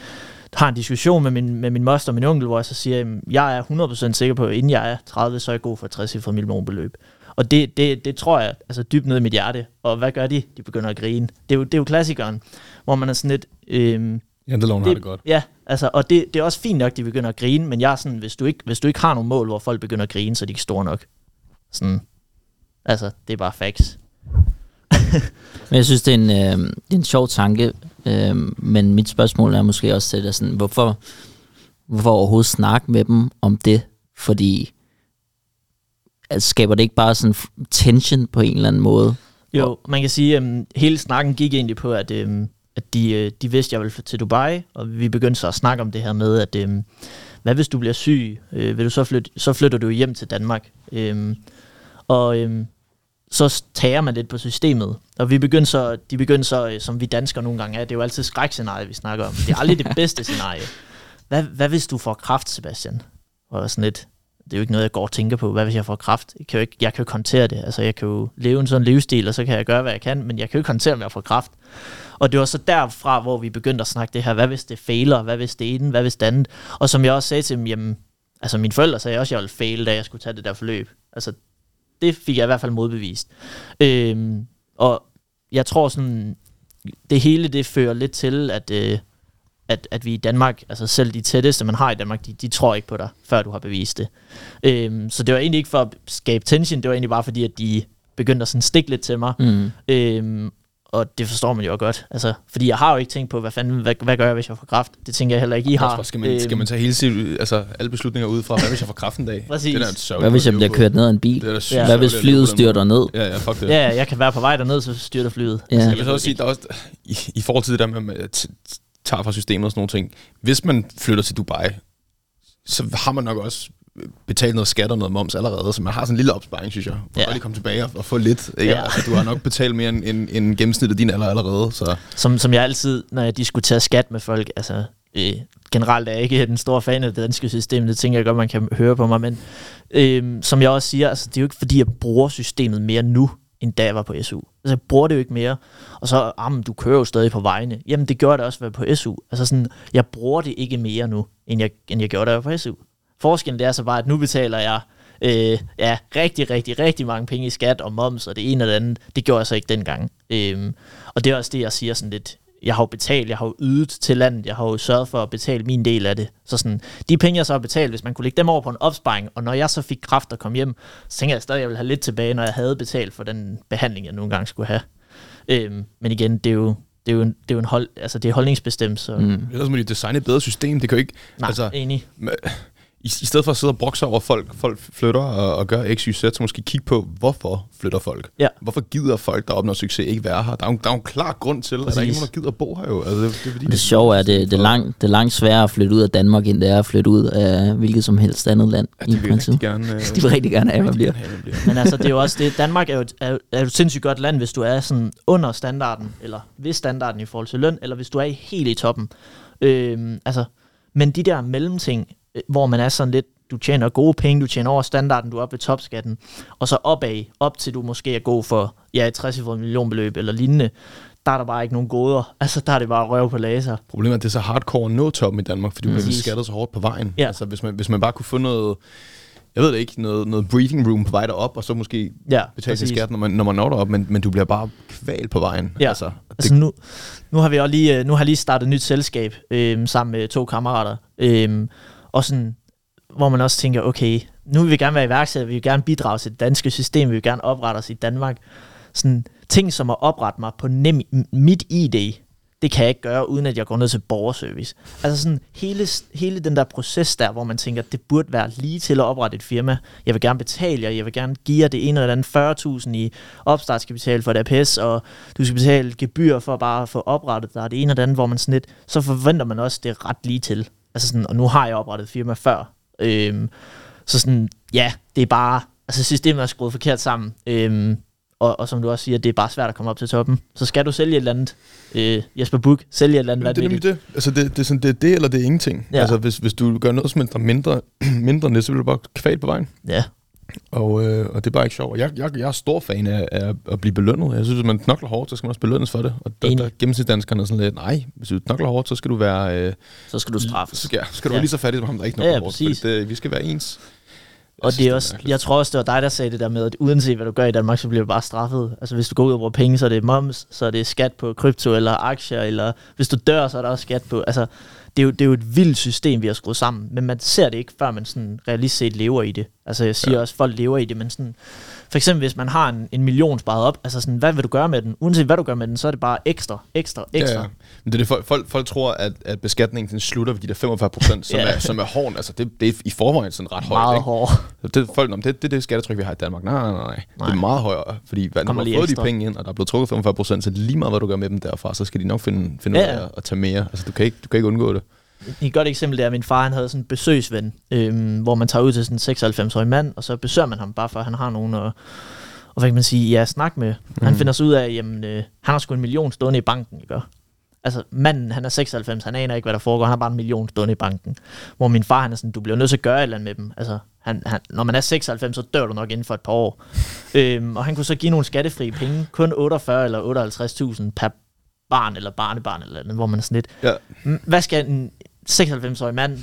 har en diskussion med min, med min moster og min onkel, hvor jeg så siger, jamen, jeg er 100% sikker på, at inden jeg er 30, så er jeg god for et 60 millionbeløb. Og det, det, det tror jeg altså dybt ned i mit hjerte. Og hvad gør de? De begynder at grine. Det er jo, det er jo klassikeren, hvor man er sådan lidt... Øhm, Janteloven har det godt. Ja, altså, og det, det er også fint nok, at de begynder at grine, men jeg er sådan, hvis du, ikke, hvis du ikke har nogen mål, hvor folk begynder at grine, så er de ikke store nok. Sådan, altså, det er bare facts. Men jeg synes, det er en, øh, det er en sjov tanke, øh, men mit spørgsmål er måske også til dig sådan, hvorfor, hvorfor overhovedet snakke med dem om det? Fordi altså, skaber det ikke bare sådan tension på en eller anden måde? Jo, man kan sige, at um, hele snakken gik egentlig på, at, um, at de, øh, de vidste, at jeg ville til Dubai, og vi begyndte så at snakke om det her med, at um, hvad hvis du bliver syg? Øh, vil du så, flytte, så flytter du hjem til Danmark. Um, og um, så tager man lidt på systemet. Og vi begyndte så, de begyndte så, øh, som vi danskere nogle gange er, det er jo altid skrækscenarie, vi snakker om. Det er aldrig det bedste scenarie. Hvad, hvad hvis du får kraft, Sebastian? Og sådan lidt, det er jo ikke noget, jeg går og tænker på. Hvad hvis jeg får kraft? Jeg kan jo ikke, jeg kan jo håndtere det. Altså, jeg kan jo leve en sådan livsstil, og så kan jeg gøre, hvad jeg kan, men jeg kan jo ikke håndtere, om jeg får kraft. Og det var så derfra, hvor vi begyndte at snakke det her, hvad hvis det fejler, hvad hvis det ene, hvad hvis det andet. Og som jeg også sagde til dem, jamen, altså mine forældre sagde også, at jeg ville fail, da jeg skulle tage det der forløb. Altså, det fik jeg i hvert fald modbevist. Øhm, og jeg tror sådan, det hele det fører lidt til, at, øh, at, at vi i Danmark, altså selv de tætteste, man har i Danmark, de, de tror ikke på dig, før du har bevist det. Øhm, så det var egentlig ikke for at skabe tension, det var egentlig bare fordi, at de begyndte at sådan stikke lidt til mig. Mm. Øhm, og det forstår man jo godt. Altså, fordi jeg har jo ikke tænkt på, hvad fanden, hvad, hvad gør jeg, hvis jeg får kraft? Det tænker jeg heller ikke, I har. Også, skal, man, skal man tage hele sit, altså, alle beslutninger ud fra, hvad hvis jeg får kraft en dag? Præcis. Det er Hvad hvis jeg liv bliver kørt ned af en bil? Det er Ja. Hvad hvis flyet styrter ned? Ja, ja, fuck det. Ja, jeg kan være på vej derned, så styrter flyet. Ja. Altså, Jeg vil så også sige, der er også, i, i forhold til det der med, at t- tager fra systemet og sådan nogle ting. Hvis man flytter til Dubai, så har man nok også betalt noget skat og noget moms allerede, så man har sådan en lille opsparing, synes jeg. For Ja. ja. lige komme tilbage og, og få lidt. Ikke? Ja. Altså, du har nok betalt mere end, end, end gennemsnittet din alder allerede. Så. som, som jeg altid, når jeg diskuterer skat med folk, altså øh, generelt er jeg ikke den store fan af det danske system, det tænker jeg godt, man kan høre på mig, men øh, som jeg også siger, altså, det er jo ikke fordi, jeg bruger systemet mere nu, end da jeg var på SU. Altså, jeg bruger det jo ikke mere. Og så, ah, du kører jo stadig på vejene. Jamen, det gjorde det også, at være på SU. Altså sådan, jeg bruger det ikke mere nu, end jeg, end jeg gjorde, da jeg var på SU. Forskellen det er så bare, at nu betaler jeg øh, ja, rigtig, rigtig, rigtig mange penge i skat og moms og det ene og det andet. Det gjorde jeg så ikke dengang. Øhm, og det er også det, jeg siger sådan lidt, jeg har jo betalt, jeg har jo ydet til landet, jeg har jo sørget for at betale min del af det. Så sådan, de penge, jeg så har betalt, hvis man kunne lægge dem over på en opsparing, og når jeg så fik kraft at komme hjem, så tænker jeg stadig, at jeg ville have lidt tilbage, når jeg havde betalt for den behandling, jeg nogle gange skulle have. Øhm, men igen, det er jo, det er jo, en, det er jo en hold, altså det er holdningsbestemt, så mm. Ellers må de designe et bedre system. Det kan jo ikke... nej, altså, altså, enig. I, I stedet for at sidde og brokse over, folk, folk flytter og, og gør x, y, z, så måske kigge på, hvorfor flytter folk? Ja. Hvorfor gider folk, der opnår succes, ikke være her? Der er jo, der er jo en klar grund til, at der er Præcis. nogen, der gider bo her jo. Altså, det, det, fordi, Det sjove er, at det, det, er langt, det er langt sværere at flytte ud af Danmark, end det er at flytte ud af hvilket som helst andet land Ja, de vil rigtig princippet. gerne... Øh, De vil rigtig gerne have, man bliver. Men altså, det er jo også det. Danmark er jo, er, er jo et sindssygt godt land, hvis du er sådan under standarden, eller ved standarden i forhold til løn, eller hvis du er helt i toppen. Øhm, altså, men de der mellemting, hvor man er sådan lidt, du tjener gode penge, du tjener over standarden, du er oppe ved topskatten, og så opad, op til du måske er god for ja, et 60 millionbeløb eller lignende, der er der bare ikke nogen goder. Altså, der er det bare røv på laser. Problemet er, at det er så hardcore at nå toppen i Danmark, fordi du bliver Præcis. beskattet så hårdt på vejen. Ja. Altså, hvis man, hvis man bare kunne få noget, jeg ved det ikke, noget, noget briefing room på vej derop, og så måske Ja, betale sin skat, når man, når man når derop, men, men du bliver bare kvalt på vejen. Ja. Altså, det, Altså nu, nu har vi også lige, øh, nu har jeg lige startet et nyt selskab øh, sammen med to kammerater. Øh, og sådan, hvor man også tænker, okay, nu vil vi gerne være iværksætter, vi vil gerne bidrage til det danske system, vi vil gerne oprette os i Danmark. Sådan ting som at oprette mig på nem, mit ID, det kan jeg ikke gøre, uden at jeg går ned til borgerservice. Altså sådan hele, hele den der proces der, hvor man tænker, det burde være lige til at oprette et firma. Jeg vil gerne betale jer, jeg vil gerne give jer det ene eller andet 40.000 i opstartskapital for et APS, og du skal betale gebyr for bare at få oprettet der det ene eller andet, hvor man sådan lidt, så forventer man også, det er ret lige til. Altså sådan, og nu har jeg oprettet et firma før. Øhm, så sådan, ja, det er bare, altså systemet er skruet forkert sammen. Øhm, og, og som du også siger, det er bare svært at komme op til toppen. Så skal du sælge et eller andet, øh, Jesper Buch, sælge et eller andet det er nemlig vanvittigt. det. Altså, det, det, er sådan, det er det, eller det er ingenting. Ja. Altså, hvis, hvis du gør noget som er mindre, mindre end det, så bliver du bare kvalt på vejen. Ja, Og, øh, og det er bare ikke sjovt. Jeg, jeg, jeg er stor fan af, af at blive belønnet. Jeg synes, at man knokler hårdt, så skal man også belønnes for det. Og der, Enig. der gennemsnitsdanskerne er sådan lidt, nej, hvis du knokler hårdt, så skal du være... Øh, Så skal du straffes. så skal, ja, skal du Ja. være lige så fattig som ham, der ikke Ja, knokler ja, hårdt. præcis. fordi Det, vi skal være ens. Jeg og synes, det er også, mærkeligt. jeg tror også, det var dig, der sagde det der med, at uanset hvad du gør i Danmark, så bliver du bare straffet. Altså hvis du går ud og bruger penge, så er det moms, så er det skat på krypto eller aktier, eller hvis du dør, så er der også skat på. Altså det er jo, det er jo et vildt system, vi har skruet sammen, men man ser det ikke, før man sådan realistisk set lever i det. Altså jeg siger ja. også, at folk lever i det, men sådan, for eksempel hvis man har en, en million sparet op, altså sådan, hvad vil du gøre med den? Uanset hvad du gør med den, så er det bare ekstra, ekstra, ekstra. Ja, ja. Men det er det, folk, folk, folk tror, at, at beskatningen den slutter ved de der 45 procent, som, Ja. er, som er hård. Altså, det, det er i forvejen sådan ret højt. Meget ikke? hård. Så Det, folk, men det, det er det skattetryk, vi har i Danmark. Nej, nej, nej. nej. Det er meget højere, fordi hvad, når man har fået de penge ind, og der er blevet trukket 45 procent, så lige meget, hvad du gør med dem derfra, så skal de nok finde, finde Ja, ud af at tage mere. Altså, du kan ikke, du kan ikke undgå det. Et godt eksempel det er, at min far han havde sådan en besøgsven, øhm, hvor man tager ud til sådan en 96-årig mand, og så besøger man ham bare for, at han har nogen og, og hvad kan man sige, ja, snak med. Mm. Han Mhm. finder så ud af, jamen, øh, han har sgu en million stående i banken, ikke? Altså, manden, han er 96, han aner ikke, hvad der foregår, han har bare en million stående i banken. Hvor min far, han er sådan, du bliver nødt til at gøre et eller andet med dem. Altså, han, han, når man er 96, så dør du nok inden for et par år. øhm, og han kunne så give nogle skattefri penge, kun 48 eller 58.000 per barn eller barnebarn eller andet, hvor man er sådan lidt, Ja. "Mm, hvad skal en 96-årig mand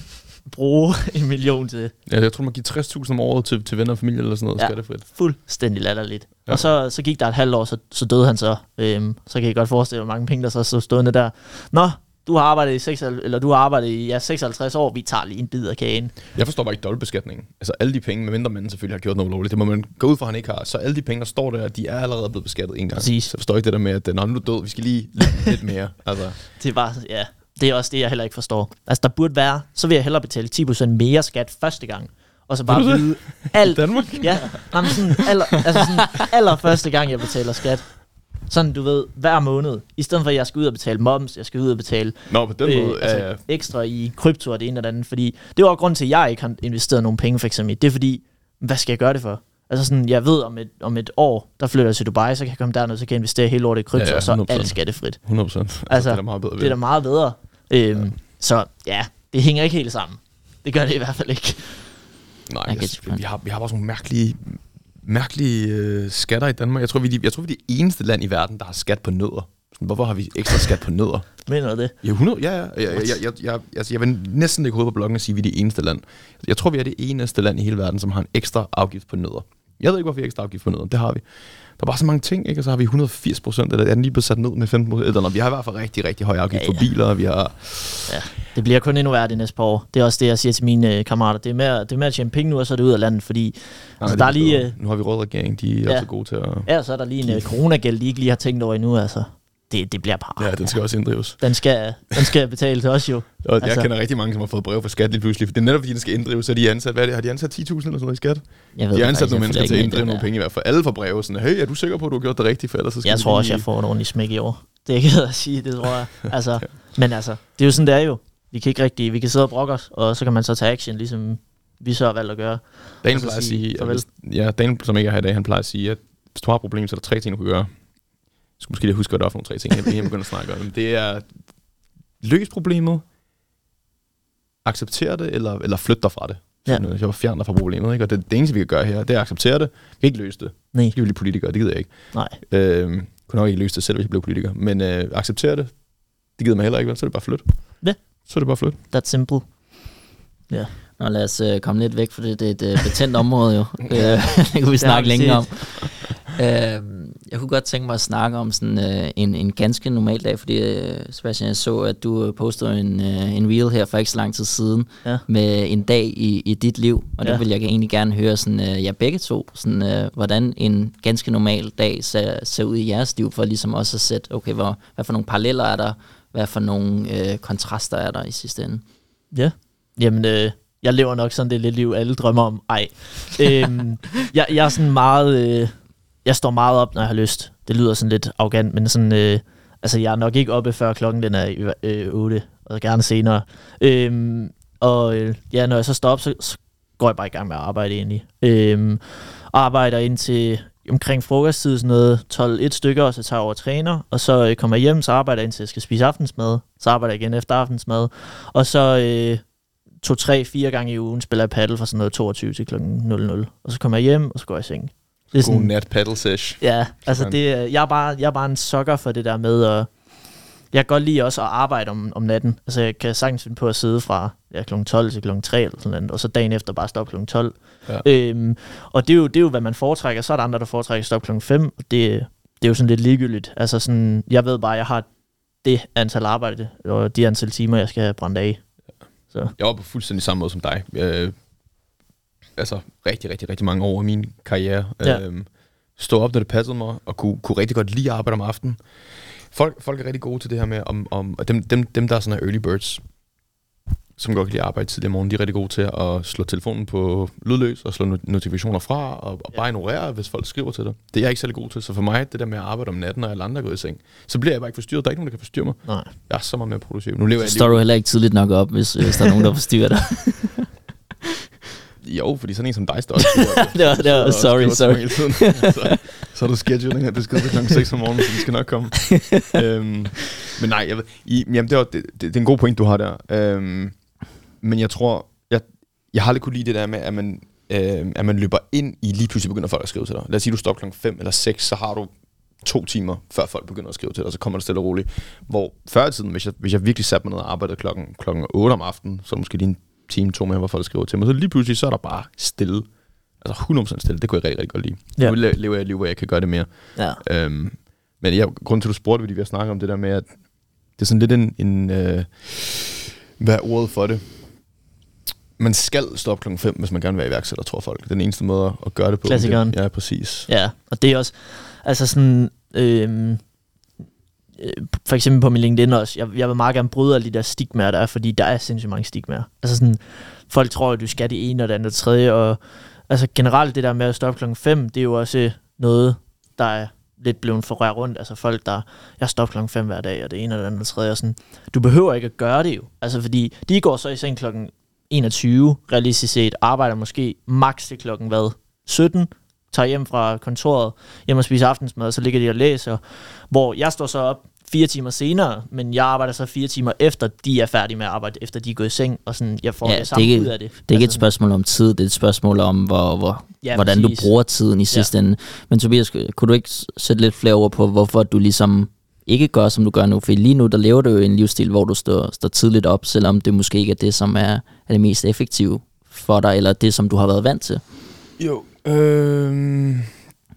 bruge en million til? ja jeg tror, man giver 60.000 om året til, til venner og familie eller sådan noget Ja. skattefrit. Fuldstændig latterligt. Ja. Og så, så gik der et halvt år, så, så døde han så. Øhm, så kan jeg godt forestille mig, hvor mange penge der så stod stående der. Nå, du har arbejdet i 6, eller du har arbejdet i ja, 56 år, vi tager lige en bid af kagen. Jeg forstår bare ikke dobbeltbeskatningen. Altså alle de penge, medmindre man selvfølgelig har gjort noget lovligt, det må man gå ud fra, at han ikke har. Så alle de penge, der står der, de er allerede blevet beskattet en gang. Præcis. Så jeg forstår ikke det der med, at når nu er død, vi skal lige lidt mere. Altså, Det er bare, ja, det er også det, jeg heller ikke forstår. Altså, der burde være, så vil jeg hellere betale 10% mere skat første gang, og så bare vide alt. Danmark? Ja, nej, men sådan, aller, altså sådan, aller første gang, jeg betaler skat. Sådan, du ved, hver måned. I stedet for, at jeg skal ud og betale moms, jeg skal ud og betale Nå, på den måde, altså, ja, ja. ekstra i krypto og det ene og det andet. Fordi det var grund til, at jeg ikke har investeret nogen penge, for eksempel. Det er fordi, hvad skal jeg gøre det for? Altså sådan, jeg ved, om et, om et år, der flytter jeg til Dubai, så kan jeg komme derned, så kan jeg investere hele året i krypto, Ja, ja, og så 100%. alt skattefrit. 100 procent. Altså, det er da meget bedre. Det er da meget bedre. Øhm, ja. Så ja, det hænger ikke helt sammen. Det gør det i hvert fald ikke. Nej, jeg, your vi, har, vi har bare sådan nogle mærkelige, mærkelige øh, skatter i Danmark. Jeg tror, vi er, de, jeg tror, vi er det eneste land i verden, der har skat på nødder. Sådan, Hvorfor har vi ekstra skat på nødder? Mener du det? Ja, 100, ja, ja. Jeg, jeg, jeg, jeg, jeg, altså, jeg vil næsten ikke hovedet på bloggen og sige, at vi er det eneste land. Jeg tror, vi er det eneste land i hele verden, som har en ekstra afgift på nødder. Jeg ved ikke, hvorfor vi har ekstra afgift på nødder. Det har vi. Der er bare så mange ting, ikke? Og så har vi 180 procent, eller er den lige blevet sat ned med 15 procent? Eller, vi har i hvert fald rigtig, rigtig høj afgift Ja, ja, på biler, og vi har... Ja. Det bliver kun endnu værre de næste par år. Det er også det, jeg siger til mine øh, kammerater. Det er, med, det er med at tjene penge nu, og så er det ud af landet, fordi altså, det der er lige... Øh, Nu har vi rød regering, de er Ja. også gode til at... ja, så er der lige en øh, coronagæld, de ikke lige har tænkt over endnu, altså. Det, det bliver bare... Ja, den skal også inddrives. Den skal, den skal betale til os jo. Og altså, Altså- jeg kender rigtig mange, som har fået brev fra skat lige pludselig. Det er netop fordi, den skal inddrives, så er de ansat, hvad er det, har de ansat 10.000 eller sådan noget i skat? Jeg ved De har ansat nogle mennesker til at inddrive nogle penge i hvert fald. Alle får breve sådan, hey, er du sikker på, at du har gjort det rigtigt, for ellers så skal Jeg tror også, lige... jeg får et ordentligt smæk i år. Det er ikke at sige, det tror jeg. Altså, men altså, det er jo sådan, det er jo. Vi kan ikke rigtig, vi kan sidde og brokke os, og så kan man så tage action, ligesom vi så har valgt at gøre. Daniel og så plejer at sige at ja, Daniel, som ikke er her i dag, han plejer at sige, at hvis du har et problem, så er der tre ting, du kan gøre. Jeg skulle måske lige huske, hvad der er for nogle tre ting, jeg begynder at snakke om. Det er løs problemet, acceptere det, eller, eller flytte dig fra det. Ja. Jeg var fjern dig fra problemet, ikke? Og det, det eneste, vi kan gøre her, det er at acceptere det. Vi kan ikke løse det. Nej, Vi kan blive politikere, det gider jeg ikke. nej. Øh, kunne nok ikke løse det selv, hvis jeg blev politiker. Men øh, acceptere det, det gider man heller ikke, vel? så er det bare flyt. Ja. Så er det bare flyt. That's simple. Nå, lad os øh, komme lidt væk, for det, det er et øh, betændt område jo. Øh, det kunne vi snakke vi længe om. Set. Øh, jeg kunne godt tænke mig at snakke om sådan øh, en, en ganske normal dag, fordi øh, Sebastian, jeg så, at du øh, postede en, øh, en reel her for ikke så lang tid siden, Ja. med en dag i, i dit liv, og der Ja. vil jeg egentlig gerne høre sådan, øh, jer begge to, sådan, øh, hvordan en ganske normal dag ser, ser ud i jeres liv, for ligesom også at sætte, okay, hvor, hvad for nogle paralleller er der, hvad for nogle øh, kontraster er der i sidste ende. Ja. Jamen, øh, jeg lever nok sådan det lidt liv, alle drømmer om. Ej. øhm, jeg, jeg er sådan meget... Øh, jeg står meget op, når jeg har lyst. Det lyder sådan lidt arrogant, men sådan... Øh, altså, jeg er nok ikke oppe, før klokken den er øh, 8, og gerne senere. Øhm, og øh, ja, når jeg så står op, så, så går jeg bare i gang med at arbejde egentlig. Øhm, arbejder indtil omkring frokosttid, sådan noget 12-1 stykker, og så tager jeg over og træner, og så øh, kommer jeg hjem, så arbejder jeg indtil jeg skal spise aftensmad, så arbejder jeg igen efter aftensmad, og så øh, to, tre, fire gange i ugen spiller jeg paddle fra sådan noget 22 til klokken 00, og så kommer jeg hjem, og så går jeg i seng. Det er God sådan, nat paddle sesh. Ja, altså Sådan. det, er- jeg, er bare, jeg er bare en sokker for det der med, at jeg kan godt lide også at arbejde om, om natten. Altså jeg kan sagtens finde på at sidde fra ja, kl. 12 til kl. 3 eller sådan noget, og så dagen efter bare stoppe kl. 12. Ja. Øhm, og det er, jo, det er jo, hvad man foretrækker. Så er der andre, der foretrækker at stoppe kl. 5, og det, det er jo sådan lidt ligegyldigt. Altså sådan, jeg ved bare, at jeg har det antal arbejde, og de antal timer, jeg skal have brændt af. Så Jeg var på fuldstændig samme måde som dig. Øh, altså rigtig, rigtig, rigtig mange år i min karriere. Ja. Øh, stå op, når det passede mig, og kunne, kunne rigtig godt lide at arbejde om aftenen. Folk, folk er rigtig gode til det her med, om, om og dem, dem, dem, der er sådan er early birds, som godt kan lide at arbejde tidligere om morgenen, de er rigtig gode til at slå telefonen på lydløs og slå no- notifikationer fra, og, og bare ignorere, hvis folk skriver til dig. Det er jeg ikke særlig god til, så for mig, det der med at arbejde om natten, når alle andre er gået i seng, så bliver jeg bare ikke forstyrret. Der er ikke nogen, der kan forstyrre mig. nej. Jeg er så meget mere produktiv. Nu lever jeg Så står du heller ikke tidligt nok op, hvis, hvis der er nogen, der forstyrrer dig. Jo, fordi sådan en som dig står også. det var, det var, sorry, sorry. så, så er du scheduling, at det skal til klokken 6 om morgenen, så det skal nok komme. øhm, men nej, jeg ved, i, jamen det, var, det, det, det, er en god point, du har der. Øhm, men jeg tror, jeg, jeg har aldrig kunne lide det der med, at man, øh, at man løber ind i lige pludselig begynder folk at skrive til dig. Lad os sige, du står klokken 5 eller 6, så har du to timer, før folk begynder at skrive til dig, og så kommer det stille og roligt. Hvor før i tiden, hvis jeg, hvis jeg virkelig satte mig ned og arbejdede klokken, klokken 8 om aftenen, så er det måske lige en time, to mere, hvor folk skriver til mig. Så lige pludselig, så er der bare stille. Altså 100% stille. Det kunne jeg rigtig, rigtig godt lide. Ja. Ja. Nu le- lever jeg et liv, hvor jeg kan gøre det mere. Ja. Øhm, men jeg, grunden til, at du spurgte, fordi vi har snakket om det der med, at det er sådan lidt en, en øh, hvad er ordet for det? Man skal stoppe klokken 5, hvis man gerne vil være iværksætter, tror folk. Det er den eneste måde at gøre det på. Klassikeren. Ja, præcis. Ja, og det er også, altså sådan, øh, Øh, for eksempel på min LinkedIn også, jeg, jeg vil meget gerne bryde alle de der stigmaer, der er, fordi der er sindssygt mange stigmaer. Altså sådan, folk tror, at du skal det ene og det andet og det tredje, og altså generelt det der med at stoppe klokken 5, det er jo også noget, der er lidt blevet forrørt rundt. Altså folk, der, jeg stopper klokken 5 hver dag, og det ene og det andet og det tredje, og sådan, du behøver ikke at gøre det jo. Altså fordi, de går så i seng klokken 21, realistisk set, arbejder måske maks til klokken hvad, 17, tager hjem fra kontoret, hjem og spiser aftensmad, og så ligger de og læser, hvor jeg står så op fire timer senere, men jeg arbejder så fire timer efter, de er færdige med at arbejde, efter de er gået i seng, og sådan, jeg får Ja, det samme det ikke- ud af det. Det er ikke et Altså, spørgsmål om tid, det er et spørgsmål om, hvor, hvor, Ja, hvordan præcis. du bruger tiden i sidste ende. Men Tobias, kunne du ikke sætte lidt flere ord på, hvorfor du ligesom ikke gør, som du gør nu? For lige nu, der lever du jo en livsstil, hvor du står, står tidligt op, selvom det måske ikke er det, som er, er det mest effektive for dig, eller det, som du har været vant til. Jo, øh,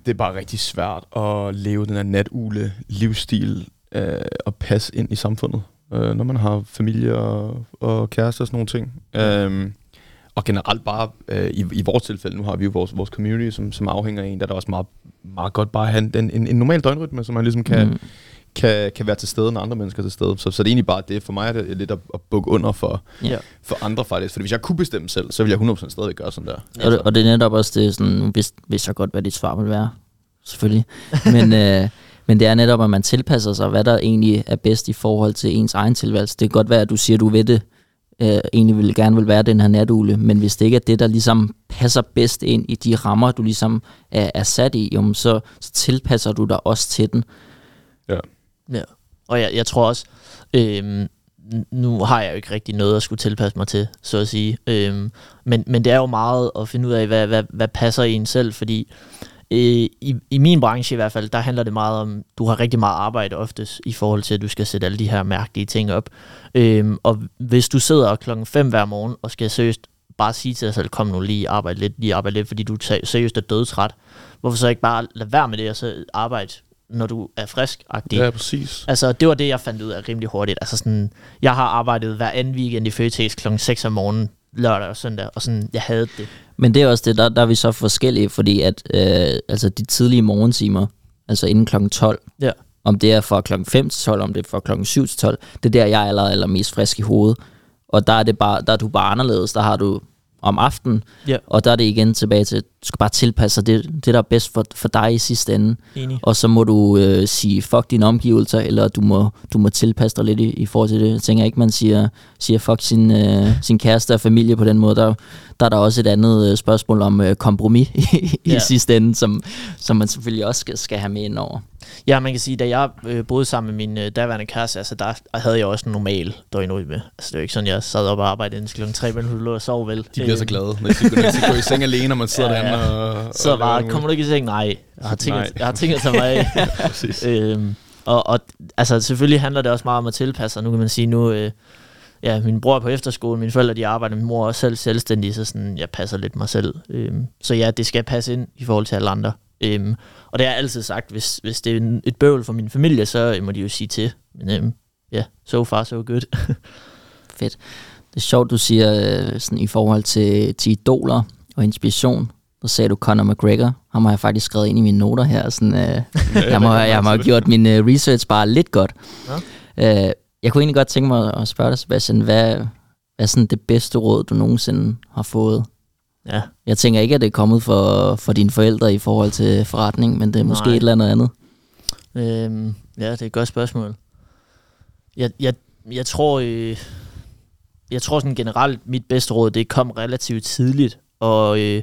det er bare rigtig svært at leve den her natule livsstil øh, og passe ind i samfundet, øh, når man har familie og, og kæreste og sådan nogle ting. Øh, og generelt bare, øh, i, i vores tilfælde, nu har vi jo vores, vores community, som, som afhænger af en, der er det også meget, meget godt bare at have en, en, en normal døgnrytme, så man ligesom kan, mm. kan, kan være til stede, når andre mennesker er til stede. Så, så det er egentlig bare det. For mig er det lidt at, at bukke under for, Ja. for andre faktisk. Fordi hvis jeg kunne bestemme selv, så ville jeg 100% stadigvæk gøre sådan der. Og, det, og det er netop også det, sådan, vidste, vidste jeg godt, hvad dit svar vil være, selvfølgelig. Men, øh, men det er netop, at man tilpasser sig, hvad der egentlig er bedst i forhold til ens egen tilværelse. Det kan godt være, at du siger, at du ved det, øh, egentlig vil gerne vil være den her natule, men hvis det ikke er det, der ligesom passer bedst ind i de rammer, du ligesom er, er sat i, jamen, så, så tilpasser du dig også til den. Ja. Ja, og jeg, jeg tror også, n- nu har jeg jo ikke rigtig noget at skulle tilpasse mig til, så at sige. Øhm, men, men det er jo meget at finde ud af, hvad, hvad, hvad passer en selv, fordi øh, i, i min branche i hvert fald, der handler det meget om, du har rigtig meget arbejde oftest i forhold til, at du skal sætte alle de her mærkelige ting op. Øhm, og hvis du sidder klokken 5 hver morgen og skal seriøst bare sige til dig selv, kom nu lige arbejde lidt, lige arbejde lidt, fordi du er seriøst er dødtræt. Hvorfor så ikke bare lade være med det, og så arbejde, når du er frisk -agtig? Ja, præcis. Altså, det var det, jeg fandt ud af rimelig hurtigt. Altså sådan, jeg har arbejdet hver anden weekend i Føtex kl. 6 om morgenen, lørdag og søndag, og sådan, jeg havde det. Men det er også det, der, der er vi så forskellige, fordi at øh, altså de tidlige morgentimer, altså inden klokken 12, Ja. om det er fra klokken 5 til 12, om det er fra klokken 7 til 12, det er der, jeg er aller, aller mest frisk i hovedet. Og der er, det bare, der er du bare anderledes. Der har du om aftenen, Ja. og der er det igen tilbage til, du skal bare tilpasse dig det, det der er bedst for, for dig i sidste ende. Enig. Og så må du øh, sige fuck dine omgivelser, eller du må, du må tilpasse dig lidt i, i forhold til det. Jeg tænker ikke, man siger, siger fuck sin, øh, sin kæreste og familie på den måde. Der, der er der også et andet øh, spørgsmål om øh, kompromis i, i Ja. sidste ende, som, som man selvfølgelig også skal, skal have med ind over. Ja, man kan sige, da jeg øh, boede sammen med min øh, daværende kæreste, altså der havde jeg også en normal døgnrytme. Altså det var ikke sådan, jeg sad op og arbejdede indtil klokken 3, men hun lå og sov vel. De bliver så Øhm, glade, når de skal gå, når de skal gå i seng alene, og man sidder Ja, ja, ja. og... Så og bare, kommer du ikke i seng? Nej, jeg har at- jeg har ting at tage mig af. Præcis. øhm, og, og altså, selvfølgelig handler det også meget om at tilpasse sig. Nu kan man sige, nu... Øh, ja, min bror er på efterskole, mine forældre de arbejder, min mor er også selv selvstændig, så sådan, jeg passer lidt mig selv. Øhm, så ja, det skal passe ind i forhold til alle andre. Øhm, og det har jeg altid sagt, hvis, hvis det er en- et bøvl for min familie, så må de jo sige til. Men øhm, ja, so far so good. Fedt. Det er sjovt, du siger øh, sådan, i forhold til, til idoler og inspiration. Så sagde du Conor McGregor. Ham har jeg faktisk skrevet ind i mine noter her. Sådan, øh, jeg, må, jeg må have gjort min øh, research bare lidt godt. Øh, jeg kunne egentlig godt tænke mig at spørge dig, Sebastian, hvad, hvad er sådan det bedste råd, du nogensinde har fået? ja, Jeg tænker ikke, at det er kommet for, for dine forældre i forhold til forretning, men det er måske Nej. et eller andet andet. Øhm, ja, det er et godt spørgsmål. Jeg, jeg, jeg tror, øh, jeg tror sådan generelt, mit bedste råd, det kom relativt tidligt, og øh,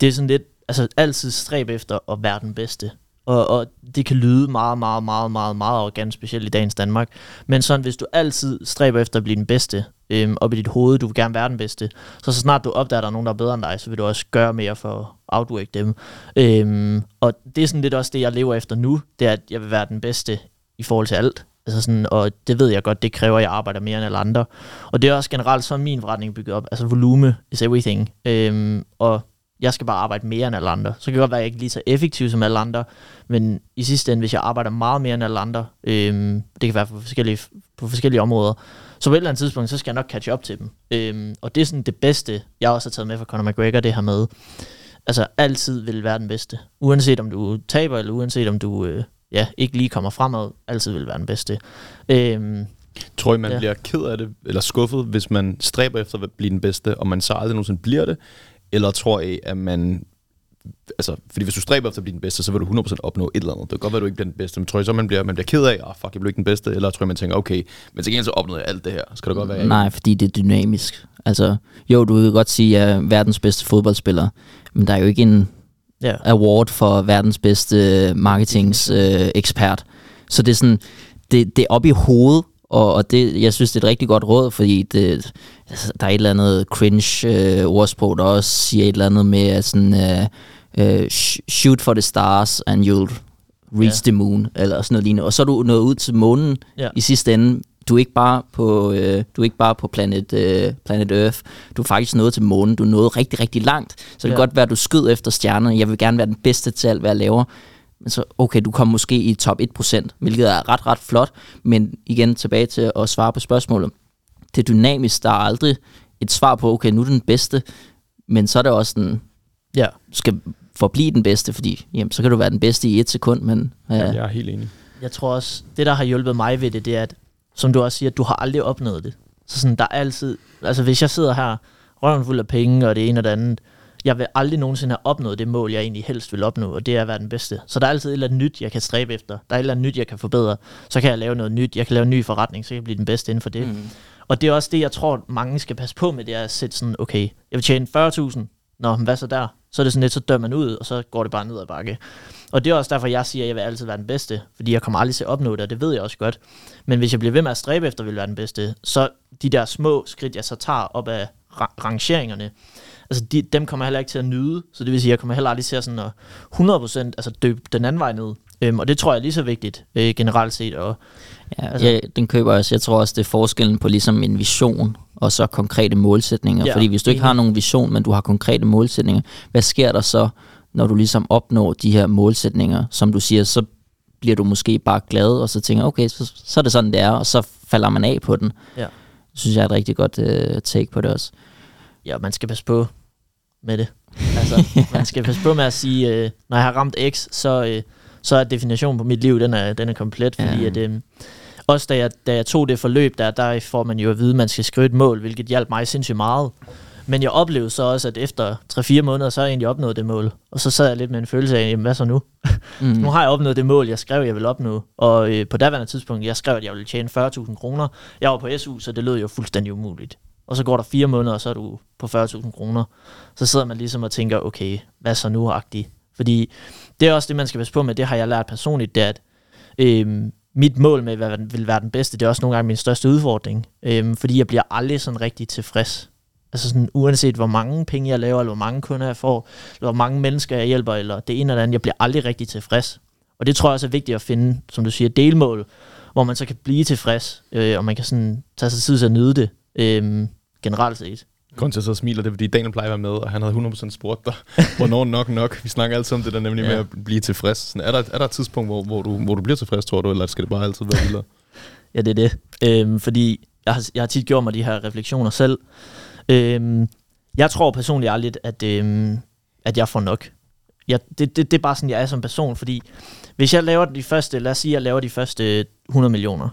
det er sådan lidt, altså altid stræb efter at være den bedste. Og, og det kan lyde meget, meget, meget, meget, meget arrogant, specielt i dagens Danmark. Men sådan, hvis du altid stræber efter at blive den bedste, øhm, op i dit hoved, du vil gerne være den bedste, så så snart du opdager, at der er nogen, der er bedre end dig, så vil du også gøre mere for at outwork dem. Øhm, og det er sådan lidt også det, jeg lever efter nu, det er, at jeg vil være den bedste i forhold til alt. Altså sådan, og det ved jeg godt, det kræver, at jeg arbejder mere end alle andre. Og det er også generelt sådan min forretning bygget op. Altså volume is everything. Øhm, og jeg skal bare arbejde mere end alle andre. Så kan det godt være, at jeg ikke lige så effektiv som alle andre, men i sidste ende, hvis jeg arbejder meget mere end alle andre, øhm, det kan være på forskellige, på forskellige områder, så på et eller andet tidspunkt, så skal jeg nok catch up til dem. Øhm, og det er sådan det bedste, jeg også har taget med fra Conor McGregor, det her med, altså altid vil være den bedste. Uanset om du taber, eller uanset om du øh, ja, ikke lige kommer fremad, altid vil være den bedste. Øhm, Tror I, man Ja. ja. bliver ked af det, eller skuffet, hvis man stræber efter at blive den bedste, og man så aldrig nogensinde bliver det? Eller tror I, at man... Altså, fordi hvis du stræber efter at blive den bedste, så vil du 100% opnå et eller andet. Det kan godt være, at du ikke bliver den bedste, men tror I så, man bliver, man bliver ked af, ah, fuck, jeg blev ikke den bedste? Eller tror I, man tænker, okay, men til gengæld så opnåede jeg alt det her. Skal det godt være, Nej, fordi det er dynamisk. Altså, jo, du kan godt sige, at jeg er verdens bedste fodboldspiller, men der er jo ikke en ja. award for verdens bedste marketingsekspert. Øh, ekspert. så det er sådan, det, det er op i hovedet, og, og det, jeg synes, det er et rigtig godt råd, fordi det, altså, der er et eller andet cringe øh, der også siger et eller andet med, at sådan, øh, øh, sh- shoot for the stars, and you'll reach Ja. the moon, eller sådan noget lignende. Og så er du nået ud til månen Ja. i sidste ende. Du er ikke bare på, øh, du er ikke bare på planet, øh, planet Earth. Du er faktisk nået til månen. Du er nået rigtig, rigtig langt. Så det kan Ja. godt være, at du skød efter stjernerne. Jeg vil gerne være den bedste til alt, hvad jeg laver. Men så, okay, du kom måske i top 1%, hvilket er ret, ret flot. Men igen, tilbage til at svare på spørgsmålet. Det er dynamisk. Der er aldrig et svar på, okay, nu er den bedste. Men så er det også den, ja. du skal forblive den bedste, fordi jamen, så kan du være den bedste i et sekund, men ja, Ja, jeg er helt enig. Jeg tror også, det der har hjulpet mig ved det, det er, at, som du også siger, at du har aldrig opnået det. Så sådan, der er altid, altså hvis jeg sidder her, røven fuld af penge og det ene og det andet, jeg vil aldrig nogensinde have opnået det mål, jeg egentlig helst vil opnå, og det er at være den bedste. Så der er altid et eller andet nyt, jeg kan stræbe efter. Der er et eller andet nyt, jeg kan forbedre. Så kan jeg lave noget nyt. Jeg kan lave en ny forretning, så kan jeg blive den bedste inden for det. Mm. Og det er også det, jeg tror, mange skal passe på med, det er at sætte sådan, okay, jeg vil tjene 40.000. Nå, men hvad så der? Så er det sådan lidt, så dør man ud, og så går det bare ned ad bakke. Og det er også derfor, jeg siger, at jeg vil altid være den bedste, fordi jeg kommer aldrig til at opnå det, og det ved jeg også godt. Men hvis jeg bliver ved med at stræbe efter at ville være den bedste, så de der små skridt, jeg så tager op af ra- rangeringerne, altså de, dem kommer jeg heller ikke til at nyde, så det vil sige, jeg kommer heller aldrig til at sådan at 100% altså døbe den anden vej ned. Øhm, og det tror jeg er lige så vigtigt øh, generelt set. Og, Ja, Altså- ja, den køber jeg også. Jeg tror også, det er forskellen på ligesom en vision og så konkrete målsætninger. Ja, Fordi hvis du ikke har nogen vision, men du har konkrete målsætninger, hvad sker der så, når du ligesom opnår de her målsætninger? Som du siger, så bliver du måske bare glad, og så tænker okay, så, så er det sådan, det er, og så falder man af på den. Ja. Det synes jeg er et rigtig godt uh, take på det også. ja, man skal passe på med det. Altså, man skal passe på med at sige, øh, når jeg har ramt X, så, øh, så er definitionen på mit liv, den er, den er komplet, fordi Ja. at, øh, også da jeg, da jeg tog det forløb, der, der får man jo at vide, at man skal skrive et mål, hvilket hjalp mig sindssygt meget. Men jeg oplevede så også, at efter 3-4 måneder, så har jeg egentlig opnået det mål. Og så sad jeg lidt med en følelse af, jamen, hvad så nu? Mm. Nu har jeg opnået det mål, jeg skrev, jeg vil opnå. Og øh, på daværende tidspunkt, jeg skrev, at jeg ville tjene 40.000 kroner. Jeg var på SU, så det lød jo fuldstændig umuligt. Og så går der fire måneder, og så er du på 40.000 kroner. Så sidder man ligesom og tænker, okay, hvad så nu agtigt? Fordi det er også det, man skal passe på med, det har jeg lært personligt, det er, at øhm, mit mål med, hvad vil være den bedste, det er også nogle gange min største udfordring. øhm, fordi jeg bliver aldrig sådan rigtig tilfreds. Altså sådan, uanset hvor mange penge jeg laver, eller hvor mange kunder jeg får, eller hvor mange mennesker jeg hjælper, eller det ene eller andet, jeg bliver aldrig rigtig tilfreds. Og det tror jeg også er vigtigt at finde, som du siger, delmål, hvor man så kan blive tilfreds, øh, og man kan sådan tage sig tid til at nyde det, øh, generelt set. Grunden til, at jeg så smiler, det er, fordi Daniel plejer at være med, og han havde 100% spurgt dig, hvornår nok nok. Vi snakker altid om det der nemlig Ja. med at blive tilfreds. Sådan, er, der, er der et tidspunkt, hvor, hvor, du, hvor du bliver tilfreds, tror du, eller skal det bare altid være vildere? Ja, det er det. Øhm, fordi jeg har, jeg har tit gjort mig de her refleksioner selv. Øhm, jeg tror personligt aldrig, at, øhm, at jeg får nok. Jeg, det, det, det er bare sådan, jeg er som person, fordi hvis jeg laver de første, lad os sige, jeg laver de første 100 millioner,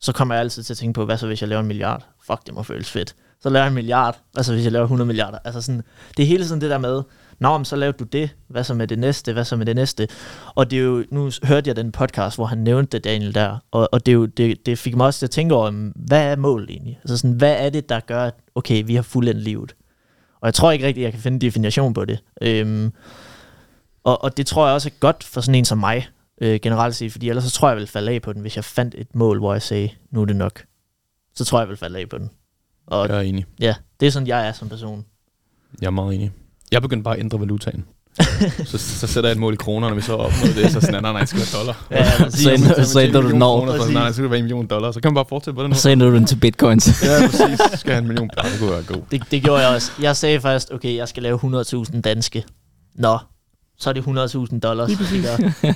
så kommer jeg altid til at tænke på, hvad så hvis jeg laver en milliard? Fuck, det må føles fedt. Så laver jeg en milliard, hvad så hvis jeg laver 100 milliarder? Altså sådan, det er hele tiden det der med, Nå, men så lavede du det, hvad så med det næste, hvad så med det næste? Og det er jo, nu hørte jeg den podcast, hvor han nævnte det, Daniel, der, og, og det, er jo, det, det fik mig også til at tænke over, hvad er målet egentlig? Altså sådan, hvad er det, der gør, at okay, vi har fuldendt livet? Og jeg tror ikke rigtigt, jeg kan finde en definition på det. Øhm, og, og det tror jeg også er godt for sådan en som mig, øh, generelt set, fordi ellers så tror jeg, jeg ville falde af på den, hvis jeg fandt et mål, hvor jeg sagde, nu er det nok. Så tror jeg, jeg ville falde af på den. Og Jeg er enig. ja, det er sådan, jeg er som person. Jeg er meget enig. Jeg begyndte bare at ændre valutaen. så, så sætter jeg et mål i kroner, når vi så opnår det, så sådan, nej, nej, det skal være dollar. Ja, præcis. Så ender- så du når. Kroner, så, nej, nej, så skal det være en million dollar. Så kan man bare fortsætte på den så ender du den til bitcoins. Ja, præcis. Så skal jeg have en million. Ja, det kunne være god. Det, det gjorde jeg også. Jeg sagde først, okay, jeg skal lave 100.000 danske. Nå, så er det 100.000 dollars.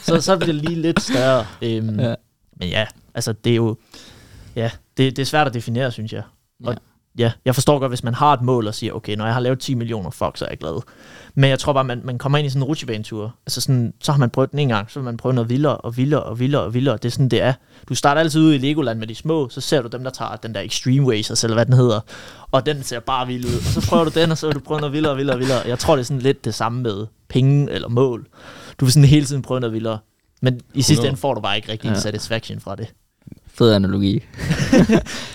så, så bliver det lige lidt større. Øhm, ja. Men ja, altså det er jo... Ja, det, det er svært at definere, synes jeg. Og ja, jeg forstår godt, hvis man har et mål og siger, okay, når jeg har lavet 10 millioner, fuck, så er jeg glad. Men jeg tror bare, man, man kommer ind i sådan en rutsjebanetur. Altså sådan, så har man prøvet den en gang, så vil man prøve noget vildere og vildere og vildere og vildere. Det er sådan, det er. Du starter altid ud i Legoland med de små, så ser du dem, der tager den der Extreme Racers, eller hvad den hedder. Og den ser bare vild ud. Og så prøver du den, og så vil du prøve noget vildere og vildere og vildere. Jeg tror, det er sådan lidt det samme med penge eller mål. Du vil sådan hele tiden prøve noget vildere. Men i sidste 100. ende får du bare ikke rigtig en Ja. satisfaction fra det. Fed analogi.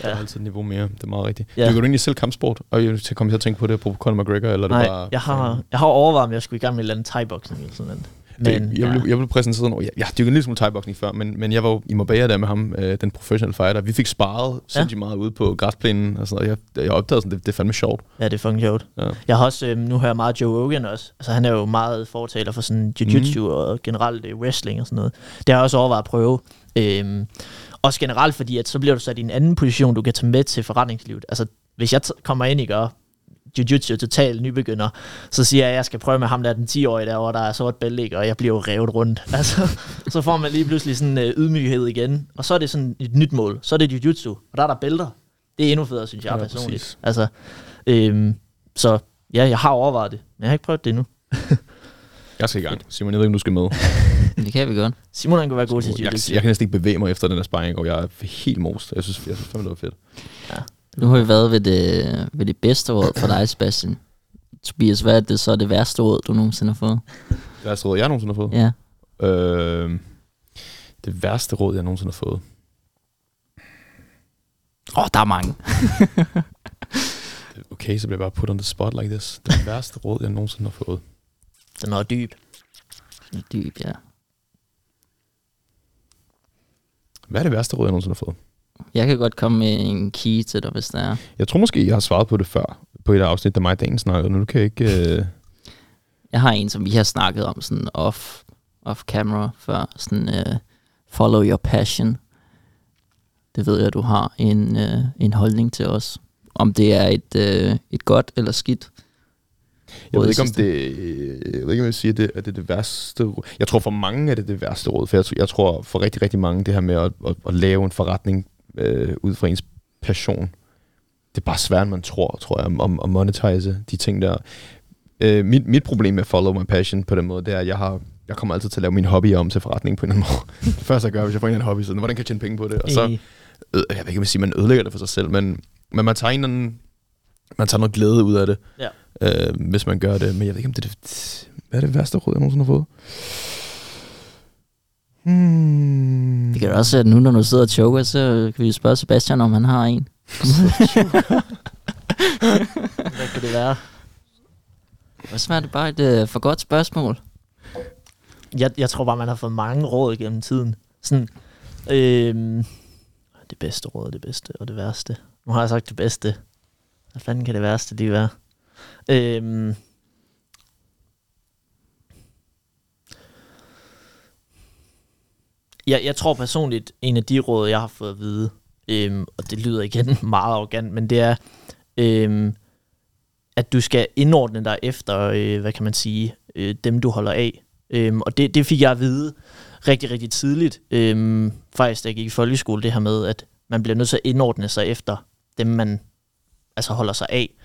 Der er altid et niveau mere. Det er meget rigtigt. Ja. Ja. Du egentlig selv kampsport, og jeg til komme til at tænke på det på Conor McGregor, eller er det Nej, bare... jeg har, jeg har overvejet, om jeg skulle i gang med et eller andet thai-boxing eller sådan noget. Men, Men, jeg, blev, jeg blev præsenteret over, jeg, jeg dyrkede en lille smule thai før, men, men jeg var jo i Marbella der med ham, øh, den professional fighter. Vi fik sparet sindssygt meget ude på græsplænen og sådan noget. Jeg, jeg opdagede sådan, det, det er fandme sjovt. ja, det er fucking sjovt. Ja. Jeg har også, øh, nu hører jeg meget Joe Rogan også. Altså, han er jo meget fortaler for sådan jiu-jitsu mm. og generelt øh, wrestling og sådan noget. Det har jeg også overvejet at prøve. Øhm, også generelt, fordi at så bliver du sat i en anden position, du kan tage med til forretningslivet. Altså, hvis jeg t- kommer ind i gør jiu-jitsu total nybegynder, så siger jeg, at jeg skal prøve med ham der, den 10-årige derovre, der er sort bælte, ikke? og jeg bliver jo revet rundt. Altså, så får man lige pludselig sådan øh, ydmyghed igen, og så er det sådan et nyt mål. Så er det jiu-jitsu, og der er der bælter. Det er endnu federe, synes jeg Ja, personligt. præcis. Altså, øhm, så ja, jeg har overvejet det, men jeg har ikke prøvet det endnu. Jeg skal i gang. Simon, jeg ved ikke, om du skal med. Det kan vi godt. Simon han kunne være god til jeg, jiu-jitsu. jeg, kan næsten ikke bevæge mig efter den der sparring, og jeg er helt most. Jeg synes, jeg synes fandme, det var fedt. Nu har vi været ved det, ved det bedste råd for dig, Sebastian. Tobias, hvad er det så det værste råd, du nogensinde har fået? Det værste råd, jeg nogensinde har fået. Ja. Øh, det værste råd, jeg nogensinde har fået. Åh, oh, der er mange. Okay, så bliver jeg bare put on the spot like this. Det værste råd, jeg nogensinde har fået. Den er dyb. Dyb, ja. Hvad er det værste råd, jeg nogensinde har fået? Jeg kan godt komme med en key til dig, hvis der er. Jeg tror måske, jeg har svaret på det før, på et afsnit, der mig og Dan snakkede. Nu kan jeg ikke... Øh... Jeg har en, som vi har snakket om sådan off, off camera før. Sådan, uh, follow your passion. Det ved jeg, du har en, uh, en holdning til os. Om det er et, uh, et godt eller skidt. Jeg ved ikke, om det, jeg ved ikke, om jeg vil sige, at det, at det er det værste. Jeg tror for mange er det det værste råd, for jeg, jeg tror for rigtig, rigtig mange, det her med at, at, at lave en forretning øh, ud fra ens passion, det er bare svært, end man tror, tror jeg, om at monetize de ting der. Øh, mit, mit problem med follow my passion på den måde, det er, at jeg har jeg kommer altid til at lave min hobby om til forretning på en eller anden måde. det første, jeg gør, hvis jeg får en eller anden hobby, så hvordan kan jeg tjene penge på det? Og så, øh, jeg ved ikke, om jeg siger, man ødelægger det for sig selv, men, men man tager en eller anden, man tager noget glæde ud af det, Ja. Øh, hvis man gør det. Men jeg ved ikke, om det er det, hvad er det værste råd, jeg nogensinde har fået? Hmm. Det kan også være, at nu når du sidder og choker, så kan vi spørge Sebastian, om han har en. Hvad kan det være? Hvad smager det bare et uh, for godt spørgsmål? Jeg, jeg tror bare, man har fået mange råd gennem tiden. Sådan, øhm, det bedste råd, det bedste og det værste. Nu har jeg sagt det bedste. Hvad fanden kan det værste lige være? Øhm, jeg, jeg tror personligt, en af de råd, jeg har fået at vide, øhm, og det lyder igen meget arrogant, men det er, øhm, at du skal indordne dig efter, øh, hvad kan man sige, øh, dem du holder af. Øhm, og det, det fik jeg at vide rigtig, rigtig tidligt, øhm, faktisk da jeg gik i folkeskole, det her med, at man bliver nødt til at indordne sig efter dem, man altså holder sig af.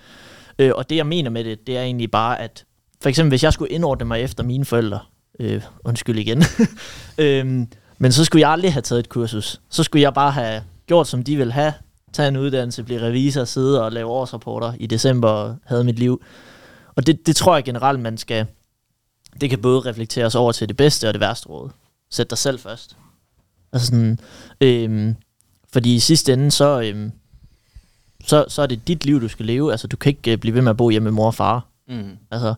Øh, og det jeg mener med det, det er egentlig bare, at for eksempel hvis jeg skulle indordne mig efter mine forældre, øh, undskyld igen, øh, men så skulle jeg aldrig have taget et kursus. Så skulle jeg bare have gjort, som de ville have, tage en uddannelse, blive revisor, sidde og lave årsrapporter i december og havde mit liv. Og det, det tror jeg generelt, man skal, det kan både reflekteres over til det bedste og det værste råd. Sæt dig selv først. Altså sådan, øhm, fordi i sidste ende, så, øhm, så, så er det dit liv, du skal leve. Altså, du kan ikke øh, blive ved med at bo hjemme med mor og far. Mm. Altså,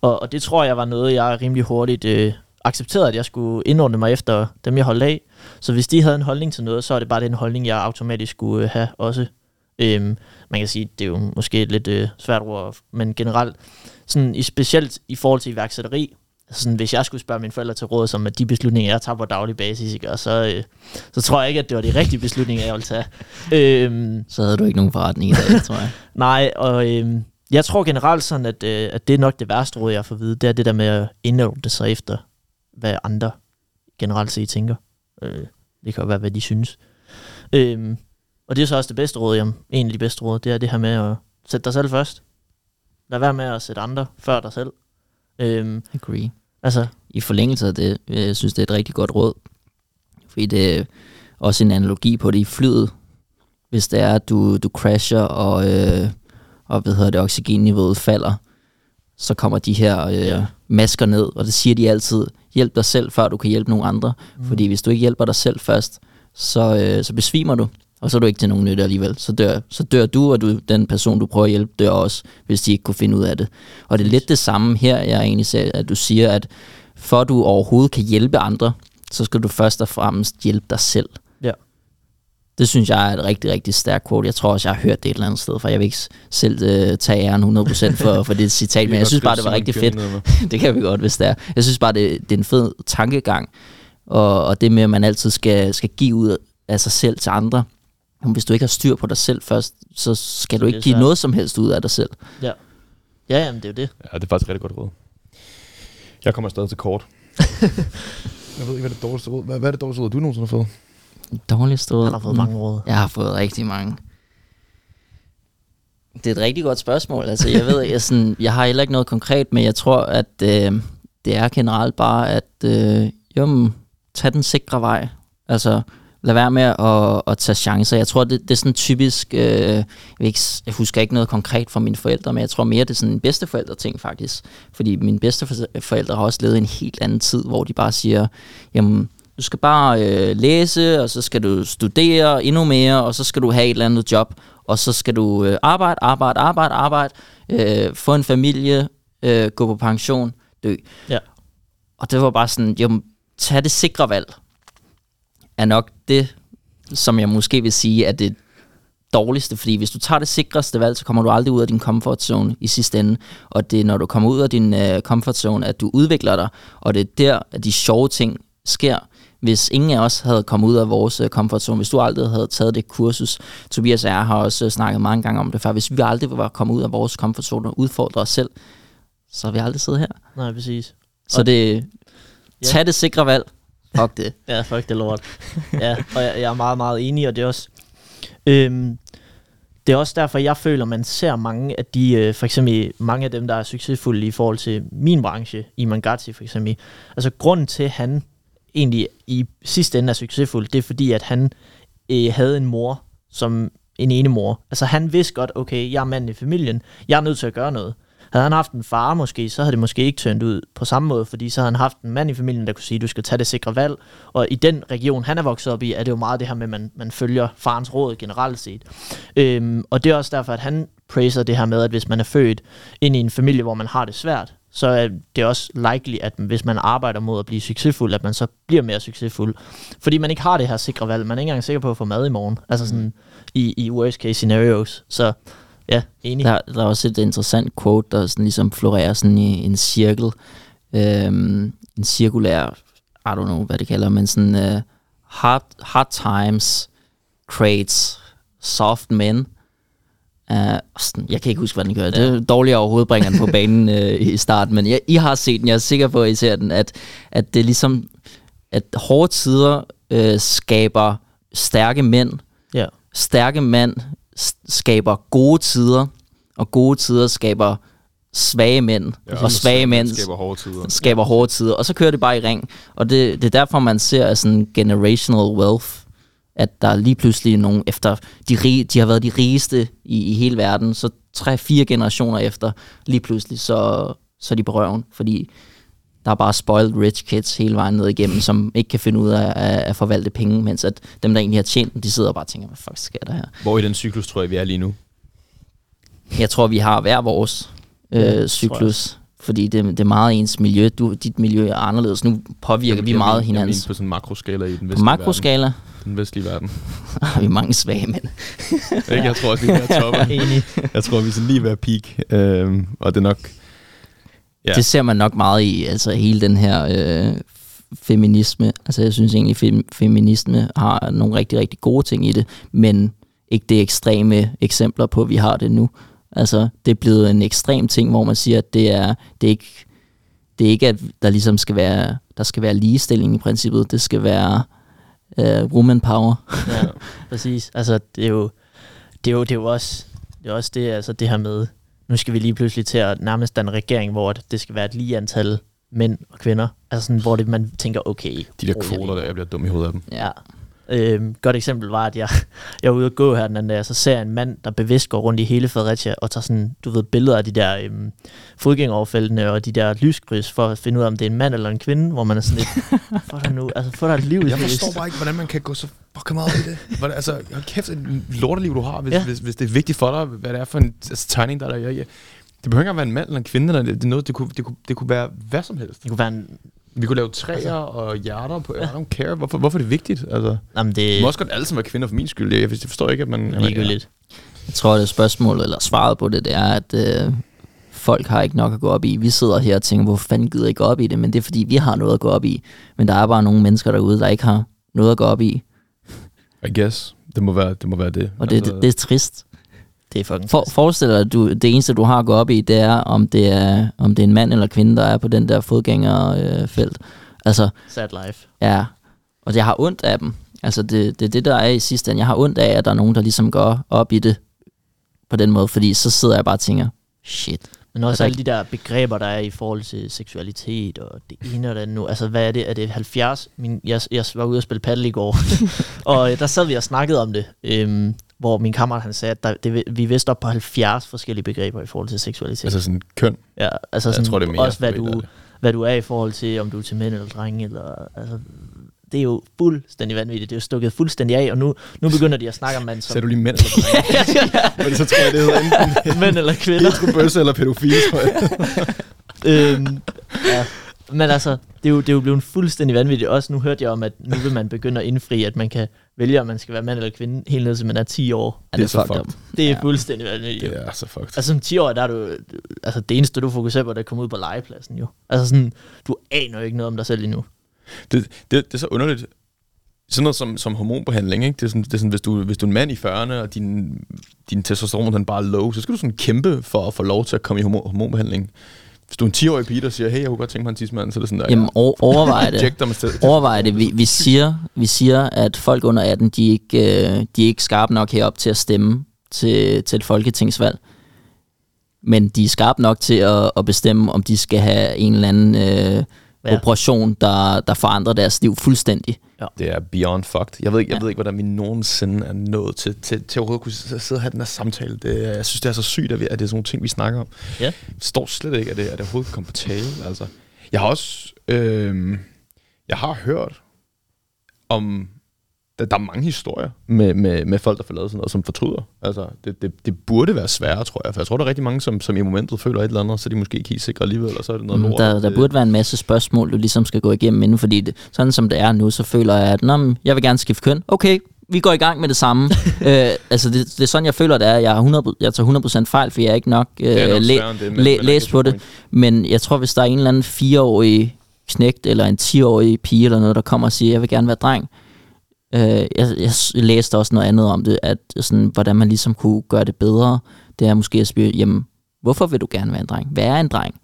og, og det tror jeg var noget, jeg rimelig hurtigt øh, accepterede, at jeg skulle indordne mig efter dem, jeg holdt af. Så hvis de havde en holdning til noget, så er det bare den holdning, jeg automatisk skulle øh, have også. Øhm, man kan sige, det er jo måske et lidt øh, svært ord, men generelt, sådan i, specielt i forhold til iværksætteri, sådan, hvis jeg skulle spørge mine forældre til råd, som at de beslutninger, jeg tager på daglig basis, ikke, og så, øh, så tror jeg ikke, at det var de rigtige beslutninger, jeg ville tage. Øhm, Så havde du ikke nogen forretning i dag, tror jeg. nej, og øhm, jeg tror generelt sådan, at, øh, at det er nok det værste råd, jeg får at vide, det er det der med at indordne sig efter, hvad andre generelt set tænker. Øh, det kan jo være, hvad de synes. Øhm, og det er så også det bedste råd, jamen, en af de bedste råd, det er det her med at sætte dig selv først. Lad være med at sætte andre før dig selv. Øhm, Agree. altså, I forlængelse af det, øh, jeg synes det er et rigtig godt råd. Fordi det er også en analogi på det i flyet. Hvis det er, at du, du crasher, og, øh, og hvad hedder det, oxygenniveauet falder, så kommer de her øh, Ja. masker ned, og det siger de altid, hjælp dig selv, før du kan hjælpe nogen andre. Mm. Fordi hvis du ikke hjælper dig selv først, så, øh, så besvimer du, og så er du ikke til nogen nytte alligevel. Så dør, så dør du, og du, den person, du prøver at hjælpe, dør også, hvis de ikke kunne finde ud af det. Og det er lidt det samme her, jeg egentlig siger, at du siger, at for at du overhovedet kan hjælpe andre, så skal du først og fremmest hjælpe dig selv. Ja. Det synes jeg er et rigtig, rigtig stærkt quote. Jeg tror også, jeg har hørt det et eller andet sted, for jeg vil ikke selv øh, tage æren 100% for, for det citat, men jeg synes bare, det var rigtig fedt. det kan vi godt, hvis det er. Jeg synes bare, det, det er en fed tankegang, og, og det med, at man altid skal, skal give ud af sig selv til andre. Men hvis du ikke har styr på dig selv først, så skal du Det ikke give svært. noget som helst ud af dig selv. ja. Ja, jamen, det er jo det. Ja, det er faktisk et rigtig godt råd. Jeg kommer stadig til kort. jeg ved ikke, hvad det dårligste råd hvad, hvad er det dårligste råd, du nogensinde har fået? Dårligst råd. Han har fået mange råd. Jeg har fået rigtig mange. Det er et rigtig godt spørgsmål. Altså, jeg ved, jeg, sådan, jeg har heller ikke noget konkret, men jeg tror, at øh, det er generelt bare, at øh, jo, tag den sikre vej. Altså, lad være med at, at tage chancer. Jeg tror, det, det er sådan typisk, øh, jeg, ikke, jeg husker ikke noget konkret fra mine forældre, men jeg tror mere, det er sådan en bedsteforældre ting faktisk. Fordi mine bedsteforældre har også levet en helt anden tid, hvor de bare siger, jamen, du skal bare øh, læse, og så skal du studere endnu mere, og så skal du have et eller andet job, og så skal du øh, arbejde, arbejde, arbejde, arbejde, øh, få en familie, øh, gå på pension, dø. Ja. Og det var bare sådan, jo, tag det sikre valg, er nok det, som jeg måske vil sige, er det dårligste, fordi hvis du tager det sikreste valg, så kommer du aldrig ud af din comfort zone i sidste ende, og det er når du kommer ud af din øh, comfort zone, at du udvikler dig, og det er der, at de sjove ting sker. Hvis ingen af os havde kommet ud af vores øh, comfort zone, hvis du aldrig havde taget det kursus, Tobias og jeg har også øh, snakket mange gange om det før, hvis vi aldrig var kommet ud af vores comfort zone og udfordret os selv, så har vi aldrig siddet her. Nej, præcis. Så det, tag det sikre valg. Fuck det. Ja, fuck det lort. ja, og jeg, jeg er meget, meget enig, og det er også... Øhm, det er også derfor, jeg føler, man ser mange af de, øh, for eksempel mange af dem, der er succesfulde i forhold til min branche, i Mangati for eksempel. Altså grunden til, at han egentlig i sidste ende er succesfuld, det er fordi, at han øh, havde en mor, som en ene mor. Altså han vidste godt, okay, jeg er manden i familien, jeg er nødt til at gøre noget. Havde han haft en far måske, så havde det måske ikke tønt ud på samme måde, fordi så havde han haft en mand i familien, der kunne sige, du skal tage det sikre valg. Og i den region, han er vokset op i, er det jo meget det her med, at man, man følger farens råd generelt set. Øhm, og det er også derfor, at han praiser det her med, at hvis man er født ind i en familie, hvor man har det svært, så er det også likely, at hvis man arbejder mod at blive succesfuld, at man så bliver mere succesfuld. Fordi man ikke har det her sikre valg. Man er ikke engang sikker på at få mad i morgen. Altså sådan i, i worst case scenarios. Så ja, enig. Der, der er også et interessant quote, der sådan ligesom florerer sådan i en cirkel. Øhm, en cirkulær, I don't know, hvad det kalder, men sådan uh, hard, hard times creates soft men. Uh, sådan, jeg kan ikke huske, hvad den gør. Det er dårligt at overhovedet bringe den på banen uh, i starten, men jeg, I har set den, jeg er sikker på, at I ser den, at, at det er ligesom, at hårde tider uh, skaber stærke mænd, Ja. stærke mænd skaber gode tider, og gode tider skaber svage mænd, ja, og svage mænd skaber hårde tider. skaber hårde tider, og så kører det bare i ring. Og det, det er derfor, man ser sådan generational wealth, at der er lige pludselig nogen efter, de, rige, de har været de rigeste i, i hele verden, så tre-fire generationer efter, lige pludselig, så, så er de på røven, fordi der er bare spoiled rich kids hele vejen ned igennem, som ikke kan finde ud af at, at forvalte penge, mens at dem, der egentlig har tjent dem, de sidder og bare tænker, hvad fuck sker der her? Hvor i den cyklus tror jeg, vi er lige nu? Jeg tror, vi har hver vores øh, cyklus, fordi det, det er meget ens miljø. Du, dit miljø er anderledes. Nu påvirker vi Jeg meget mener- Jeg mener på sådan en makroskala i den På vestlige makroskala verden. Den vestlige verden. har vi mange svage mænd. Ikke? Jeg tror også, vi er ved at toppe. Enig. Jeg tror, vi er sådan lige ved at peak. Øhm, og det er nok... Ja. Det ser man nok meget i, altså hele den her øh, feminisme. Altså jeg synes egentlig, fem, feminisme har nogle rigtig, rigtig gode ting i det, men ikke det ekstreme eksempler på, at vi har det nu. Altså det er blevet en ekstrem ting, hvor man siger, at det er, det er ikke, det er ikke, at der ligesom skal være, der skal være ligestilling i princippet. Det skal være uh, woman power. ja, præcis. Altså det er jo, det er jo, det er jo også, det er også det, altså det her med, nu skal vi lige pludselig til at nærmest danne regering, hvor det skal være et lige antal mænd og kvinder. Altså sådan, hvor det, man tænker, okay. De der kvoter der, jeg bliver dum i hovedet af dem. Ja. Øhm, godt eksempel var, at jeg, jeg var ude at gå her den anden dag, og så ser jeg en mand, der bevidst går rundt i hele Fredericia og tager sådan, du ved, billeder af de der øhm, fodgængeroverfældene og de der lyskryds for at finde ud af, om det er en mand eller en kvinde, hvor man er sådan lidt, få dig nu, altså få dig et liv. Jeg forstår bare ikke, hvordan man kan gå så fucking meget i det. Hvordan, altså, kæft, et lorteliv du har, hvis, ja. hvis, hvis, det er vigtigt for dig, hvad det er for en altså, tegning, der er der. Jeg, det behøver ikke at være en mand eller en kvinde, eller det, det, noget, det, kunne, det, kunne, det kunne være hvad som helst. Det kunne være en vi kunne lave træer altså, og hjerter på. I don't care. Hvorfor, hvorfor er det vigtigt? Altså, Jamen det... må også godt alle sammen være kvinder for min skyld. Jeg, jeg forstår ikke, at man... Ligegyldigt. Jeg tror, det spørgsmål, eller svaret på det, det er, at øh, folk har ikke nok at gå op i. Vi sidder her og tænker, hvor fanden gider I gå op i det? Men det er, fordi vi har noget at gå op i. Men der er bare nogle mennesker derude, der ikke har noget at gå op i. I guess. Det må være det. Må være det. Og det, altså, det, det er trist. Det er fucking For, forestil dig, at du, det eneste, du har at gå op i, det er, om det er, om det er en mand eller kvinde, der er på den der fodgængerfelt. Øh, Altså, Sad life. Ja, og jeg har ondt af dem. Altså, det, det er det, der er i sidste ende. Jeg har ondt af, at der er nogen, der ligesom går op i det på den måde, fordi så sidder jeg bare og tænker, shit. Men også altså, alle de der begreber, der er i forhold til seksualitet og det ene og det andet nu. Altså, hvad er det? Er det 70? Min, jeg, jeg var ude og spille paddle i går, og øh, der sad vi og snakkede om det, øhm, hvor min kammerat han sagde, at der, det, vi vidste op på 70 forskellige begreber i forhold til seksualitet. Altså sådan køn? Ja, altså sådan, jeg tror, det er mere også hvad du, hvad du er i forhold til, om du er til mænd eller drenge, eller, altså, det er jo fuldstændig vanvittigt. Det er jo stukket fuldstændig af, og nu, nu begynder de at snakke om mand som... Sagde du lige mænd eller drenge? Men så tror jeg, det hedder enten... mænd eller kvinder. Heterobøsse eller pædofil, tror jeg. øhm, ja. Men altså, det er, jo, det er jo blevet fuldstændig vanvittigt. Også nu hørte jeg om, at nu vil man begynde at indfri, at man kan vælge, om man skal være mand eller kvinde, helt ned til man er 10 år. Det er så fucked. Det er ja. fuldstændig vanvittigt. Det er så fucked. Altså som 10 år, der er du, altså det eneste, du fokuserer på, det er at komme ud på legepladsen jo. Altså sådan, du aner jo ikke noget om dig selv endnu. Det, det, det er så underligt. Sådan noget som, som hormonbehandling, ikke? Det er sådan, det er sådan hvis, du, hvis du er en mand i 40'erne, og din, din testosteron den bare er low, så skal du sådan kæmpe for at få lov til at komme i hormon, hormonbehandling hvis du er en 10-årig pige, der siger, hey, jeg kunne godt tænke mig en tidsmand, så er det sådan der. Jamen, ja, overvej det. overvej det. Vi, vi, siger, vi siger, at folk under 18, de er ikke, øh, de er ikke skarpe nok herop til at stemme til, til et folketingsvalg. Men de er skarpe nok til at, at bestemme, om de skal have en eller anden øh, ja. operation, der, der forandrer deres liv fuldstændig. Ja. Det er beyond fucked. Jeg ved ikke, jeg ja. ved ikke hvordan vi nogensinde er nået til, til, til overhovedet kunne sidde og have den her samtale. Det, jeg synes, det er så sygt, at, vi, at det er sådan nogle ting, vi snakker om. Ja. Det står slet ikke, at det, at det overhovedet kommer på tale. Altså. Jeg har også... Øh, jeg har hørt om der, der er mange historier med, med, med folk, der får lavet sådan noget, som fortryder. Altså, det, det, det burde være sværere, tror jeg. For jeg tror, der er rigtig mange, som, som i momentet føler et eller andet, så de måske ikke helt sikre alligevel, og så er det noget mm, lort. Der, der burde være en masse spørgsmål, du ligesom skal gå igennem inden, fordi det, sådan som det er nu, så føler jeg, at Nå, jeg vil gerne skifte køn. Okay, vi går i gang med det samme. øh, altså, det, det er sådan, jeg føler, det er. Jeg, har 100, jeg tager 100% fejl, for jeg er ikke nok, øh, nok læ, læ, læst på det. Men jeg tror, hvis der er en eller anden fireårig knægt, eller en 10-årig pige, eller noget, der kommer og siger, jeg vil gerne være dreng, Øh, jeg, jeg læste også noget andet om det, at sådan, hvordan man ligesom kunne gøre det bedre, det er måske at spørge, jamen, hvorfor vil du gerne være en dreng? Hvad er en dreng?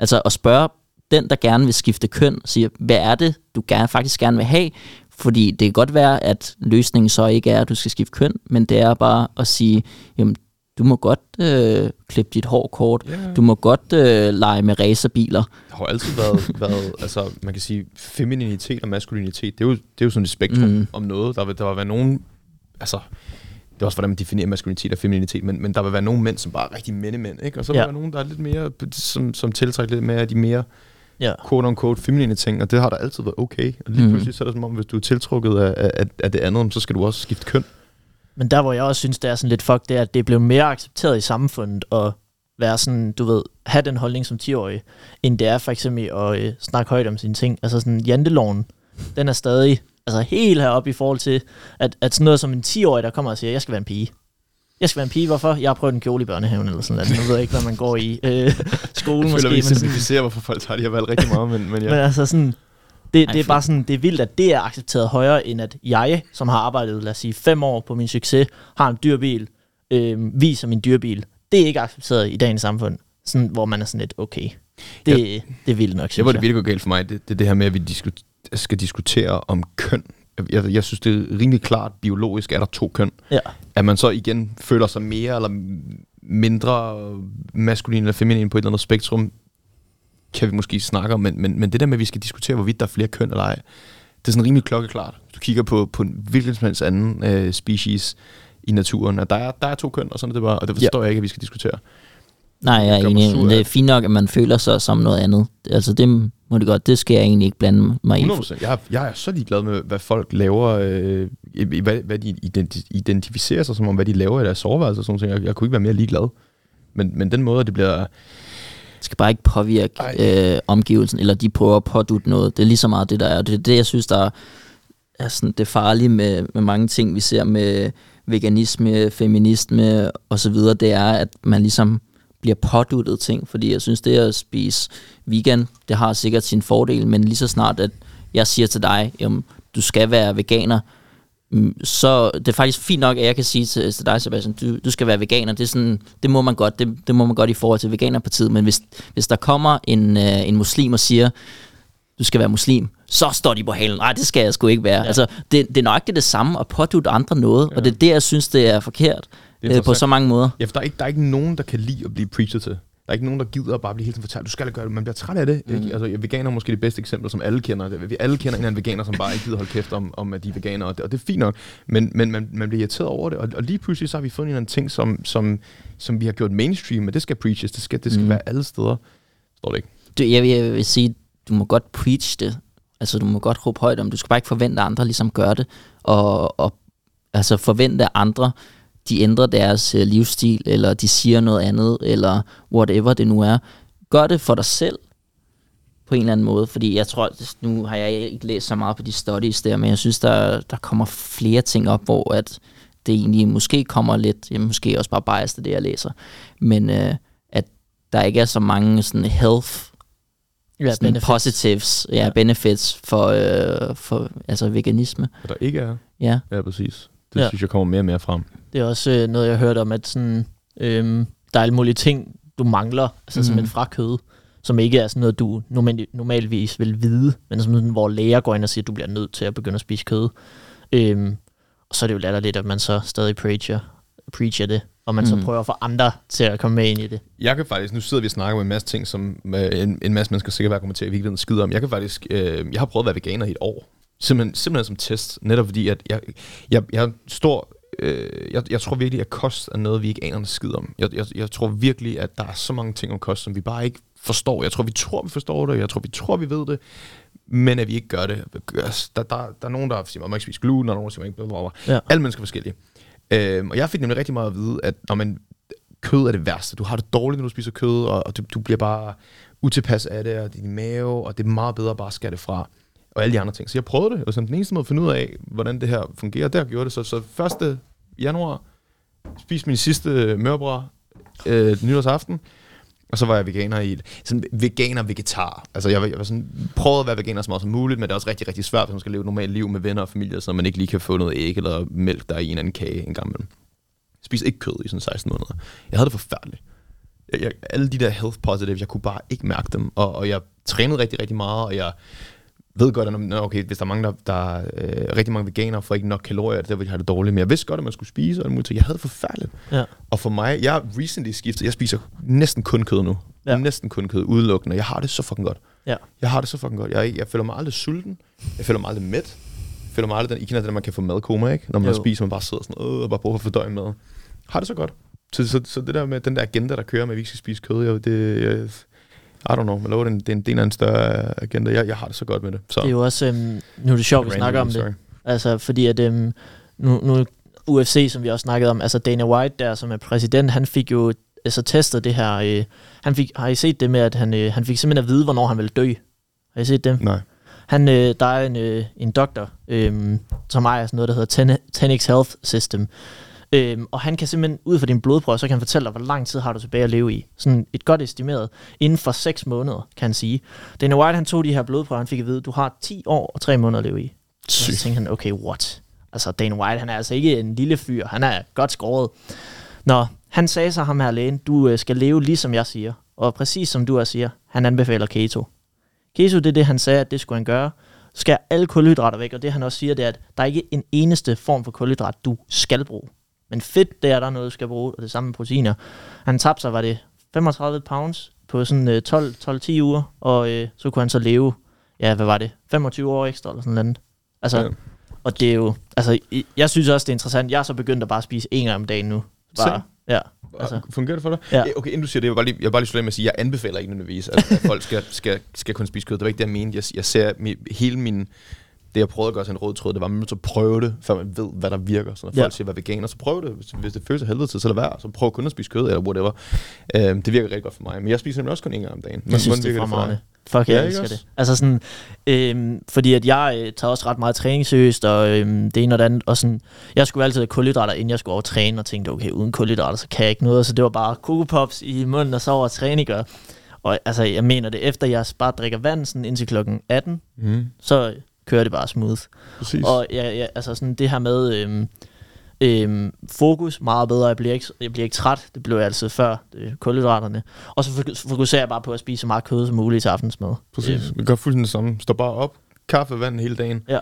Altså at spørge den, der gerne vil skifte køn, siger, hvad er det, du gerne, faktisk gerne vil have? Fordi det kan godt være, at løsningen så ikke er, at du skal skifte køn, men det er bare at sige, jamen, du må godt øh, klippe dit hår kort. Yeah. Du må godt øh, lege med racerbiler. Det har altid været, været, altså man kan sige, femininitet og maskulinitet, det er jo, det er jo sådan et spektrum mm. om noget. Der vil, der vil være nogen, altså det er også, hvordan man definerer maskulinitet og femininitet, men, men der vil være nogle mænd, som bare er rigtig mænd, ikke? Og så vil ja. der være nogen, der er lidt mere, som, som tiltrækker lidt mere af de mere ja. quote-unquote feminine ting, og det har der altid været okay. Og lige mm. pludselig så er det som om, hvis du er tiltrukket af, af, af det andet, så skal du også skifte køn. Men der, hvor jeg også synes, det er sådan lidt fuck, det er, at det blevet mere accepteret i samfundet at være sådan, du ved, have den holdning som 10-årig, end det er for eksempel at øh, snakke højt om sine ting. Altså sådan, janteloven, den er stadig altså helt heroppe i forhold til, at, at sådan noget som en 10-årig, der kommer og siger, jeg skal være en pige. jeg skal være en pige, hvorfor? Jeg har prøvet en kjole i børnehaven eller sådan noget. Nu ved jeg ikke, hvad man går i øh, skolen Jeg måske. føler, vi men sådan- simplificerer, hvorfor folk tager de her valg rigtig meget, men, men ja. Men altså sådan, det, Ej, det er bare sådan, det er vildt, at det er accepteret højere, end at jeg, som har arbejdet, lad os sige, fem år på min succes, har en dyr bil, øh, viser min dyre bil. Det er ikke accepteret i dagens samfund, sådan, hvor man er sådan lidt, okay, det, det er vildt nok, Det, synes hvor det jeg. virkelig går galt for mig, det, det er det her med, at vi diskut- skal diskutere om køn. Jeg, jeg, jeg synes, det er rimelig klart, biologisk er der to køn. Ja. At man så igen føler sig mere eller mindre maskulin eller feminin på et eller andet spektrum, kan vi måske snakke om, men, men, men det der med, at vi skal diskutere, hvorvidt der er flere køn eller ej, det er sådan rimelig klokkeklart. Du kigger på, på en hvilken som helst anden øh, species i naturen, at der er, der er to køn, og sådan er det bare, og det forstår ja. jeg ikke, at vi skal diskutere. Nej, jeg er enig. sur Det er fint nok, at man føler sig som noget andet. Altså, det må det godt. Det skal jeg egentlig ikke blande mig i. 100%. Jeg, er- jeg er så ligeglad med, hvad folk laver, øh, i- i- hvad, hvad de identi- identificerer sig som om, hvad de laver i deres soveværelse og sådan noget. Jeg, jeg kunne ikke være mere ligeglad. Men, men den måde, det bliver... Skal bare ikke påvirke øh, omgivelsen, eller de prøver at pådutte noget. Det er lige så meget det, der er. Det er det, jeg synes, der er, er sådan, det farlige med, med mange ting, vi ser med veganisme, feminisme og så videre, det er, at man ligesom bliver påduttet ting, fordi jeg synes, det at spise vegan, det har sikkert sin fordel, men lige så snart, at jeg siger til dig, jamen, du skal være veganer, så det er faktisk fint nok, at jeg kan sige til, til dig, Sebastian, du, du skal være veganer. Det, er sådan, det må man godt, det, det må man godt i forhold til Veganerpartiet, men hvis, hvis der kommer en, øh, en muslim og siger, du skal være muslim, så står de på halen. Nej, det skal jeg sgu ikke være. Ja. Altså, det, det er nok det samme at pådutte andre noget, ja. og det er det, jeg synes, det er forkert Det er øh, på så mange måder. Ja, for der er, ikke, der er ikke nogen, der kan lide at blive preachet til. Der er ikke nogen, der gider at bare blive hele tiden fortalt, du skal gøre det. Man bliver træt af det. Mm. Ikke? Altså, veganer er måske det bedste eksempel, som alle kender. Vi alle kender en eller anden veganer, som bare ikke gider holde kæft om, om at de er veganer, og det, og det er fint nok. Men, men man, man bliver irriteret over det, og, og lige pludselig så har vi fundet en eller anden ting, som, som, som vi har gjort mainstream, og det skal preaches, det skal, det skal mm. Mm. være alle steder. Står det ikke? Du, jeg, vil, jeg vil sige, du må godt preach det. Altså, du må godt råbe højt om. Du skal bare ikke forvente, at andre ligesom gør det. Og, og altså forvente, at andre de ændrer deres øh, livsstil, eller de siger noget andet, eller whatever det nu er. Gør det for dig selv, på en eller anden måde, fordi jeg tror, nu har jeg ikke læst så meget på de studies der, men jeg synes, der, der kommer flere ting op, hvor at det egentlig måske kommer lidt, ja, måske også bare biased af det, jeg læser, men øh, at der ikke er så mange sådan health Ja, sådan benefits. positives, ja, Ja. ja. benefits for, øh, for altså veganisme. At der ikke er. Ja. Ja, præcis. Det Ja. synes jeg kommer mere og mere frem. Det er også øh, noget, jeg har hørt om, at sådan, øhm, der er alle mulige ting, du mangler, altså mm. Mhm. simpelthen fra kød, som ikke er sådan noget, du normal, normalvis vil vide, men som sådan, hvor læger går ind og siger, at du bliver nødt til at begynde at spise kød. Øhm, og så er det jo latterligt, at man så stadig preacher, preacher det, og man mm. så Mhm. prøver at få andre til at komme med ind i det. Jeg kan faktisk, nu sidder vi og snakker om en masse ting, som øh, en, en masse mennesker sikkert vil argumentere, vi ikke ved en skid om. Jeg kan faktisk, øh, jeg har prøvet at være veganer i et år. Simpelthen, simpelthen som test. Netop fordi, at jeg, jeg, jeg står, øh, jeg, jeg tror virkelig, at kost er noget, vi ikke aner en skid om. Jeg, jeg, jeg tror virkelig, at der er så mange ting om kost, som vi bare ikke forstår. Jeg tror, vi tror, vi forstår det. Jeg tror, vi tror, vi ved det. Men at vi ikke gør det. Altså, Der, der, der er nogen, der siger, at man ikke spise gluten, og nogen, der siger, man ikke bla, bla, bla. Ja. Alle mennesker er forskellige. Øhm, og jeg fik nemlig rigtig meget at vide, at når man, kød er det værste. Du har det dårligt, når du spiser kød, og, og du, du bliver bare utilpas af det, og din mave, og det er meget bedre at bare skære det fra, og alle de andre ting. Så jeg prøvede det, og som den eneste måde at finde ud af, hvordan det her fungerer, der gjorde det. Så, så 1. januar spiste min sidste mørbrød øh, nytårsaften, og så var jeg veganer i sådan veganer-vegetar. Altså jeg, var- jeg var sådan, prøvede at være veganer så meget som muligt, men det er også rigtig, rigtig svært, hvis man skal leve et normalt liv med venner og familie, så man ikke lige kan få noget æg eller mælk, der er i en eller anden kage en gang imellem. Jeg spiste ikke kød i sådan 16 måneder. Jeg havde det forfærdeligt. Jeg, jeg, alle de der health positives, jeg kunne bare ikke mærke dem, og, og jeg trænede rigtig, rigtig meget, og jeg ved godt, at okay, hvis der er mange, der, der er øh, rigtig mange veganere, får ikke nok kalorier, det hvor de har det dårligt, men jeg vidste godt, at man skulle spise, og muligt, jeg havde forfærdeligt. Ja. Og for mig, jeg har recently skiftet, jeg spiser næsten kun kød nu. Ja. Næsten kun kød, udelukkende. Jeg har det så fucking godt. Ja. Jeg har det så fucking godt. Jeg, jeg føler mig aldrig sulten. Jeg føler mig aldrig mæt. Jeg føler mig aldrig, den, I kender det, man kan få madkoma, ikke? Når man Jo. spiser, man bare sidder sådan, øh, og bare prøver at fordøje mad. Har det så godt. Så, så, så, det der med den der agenda, der kører med, at vi ikke skal spise kød, jeg, det, jeg, I don't know, lover, det, er en- det er en del af en større agenda. Jeg, jeg har det så godt med det. Så. Det er jo også, øhm, nu er det sjovt, vi Random, snakker om det, sorry. Altså, fordi at øhm, nu, nu UFC, som vi også snakkede om, altså Dana White der, som er præsident, han fik jo altså testet det her, øh, han fik, har I set det med, at han, øh, han fik simpelthen at vide, hvornår han ville dø? Har I set det? Nej. Han, øh, der er en, øh, en doktor, øh, som ejer sådan noget, der hedder Ten- Tenix Health System, Øhm, og han kan simpelthen, ud fra din blodprøve, så kan han fortælle dig, hvor lang tid har du tilbage at leve i. Sådan et godt estimeret. Inden for 6 måneder, kan han sige. Dana White, han tog de her blodprøver, han fik at vide, du har 10 år og 3 måneder at leve i. Så tænkte han, okay, what? Altså, Dana White, han er altså ikke en lille fyr. Han er godt skåret. Nå, han sagde så ham her lægen, du øh, skal leve lige som jeg siger. Og præcis som du også siger, han anbefaler keto. Keto, det er det, han sagde, at det skulle han gøre. Skal alle kulhydrater væk, og det han også siger, det er, at der er ikke en eneste form for kulhydrat, du skal bruge. Men fedt, det er der noget, skal bruge, og det samme med proteiner. Han tabte sig, var det 35 pounds på sådan øh, 12-10 uger, og øh, så kunne han så leve, ja, hvad var det, 25 år ekstra eller sådan noget. Altså, ja. og det er jo, altså, jeg synes også, det er interessant. Jeg er så begyndt at bare spise en gang om dagen nu. Bare, ja. Altså. Fungerer det for dig? Ja. Okay, inden du siger det, jeg vil bare lige, jeg vil bare lige slutte med at sige, at jeg anbefaler ikke nødvendigvis, at, at folk skal, skal, skal kun spise kød. Det var ikke det, jeg mente. Jeg, jeg ser mi, hele min det jeg prøvede at gøre til en rød tråd, det var, at man at prøve det, før man ved, hvad der virker. Så når folk ja. siger, hvad veganer, så prøv det. Hvis, hvis det føles af helvede til, så lad være. Så prøv kun at spise kød, eller whatever. Øh, det virker rigtig godt for mig. Men jeg spiser nemlig også kun en gang om dagen. Jeg synes, det er for mig. Fuck, jeg ja, elsker det. Altså sådan, øhm, fordi at jeg øh, tager også ret meget træning seriøst, og øhm, det ene og det andet, og sådan, jeg skulle altid have kulhydrater, inden jeg skulle over træne, og tænkte, okay, uden kulhydrater, så kan jeg ikke noget, så det var bare Coco Pops i munden, og så over træning, og, og altså, jeg mener det, efter jeg bare drikker vand, sådan indtil klokken 18, mm. så kører det bare smooth. Præcis. Og ja, ja, altså sådan det her med øhm, øhm, fokus meget bedre. Jeg bliver, ikke, jeg bliver ikke træt. Det blev jeg altid før det, kulhydraterne. Og så fokuserer jeg bare på at spise så meget kød som muligt til aftensmad. Præcis. Øhm. Vi gør fuldstændig det samme. Står bare op, kaffe, vand hele dagen. Ja.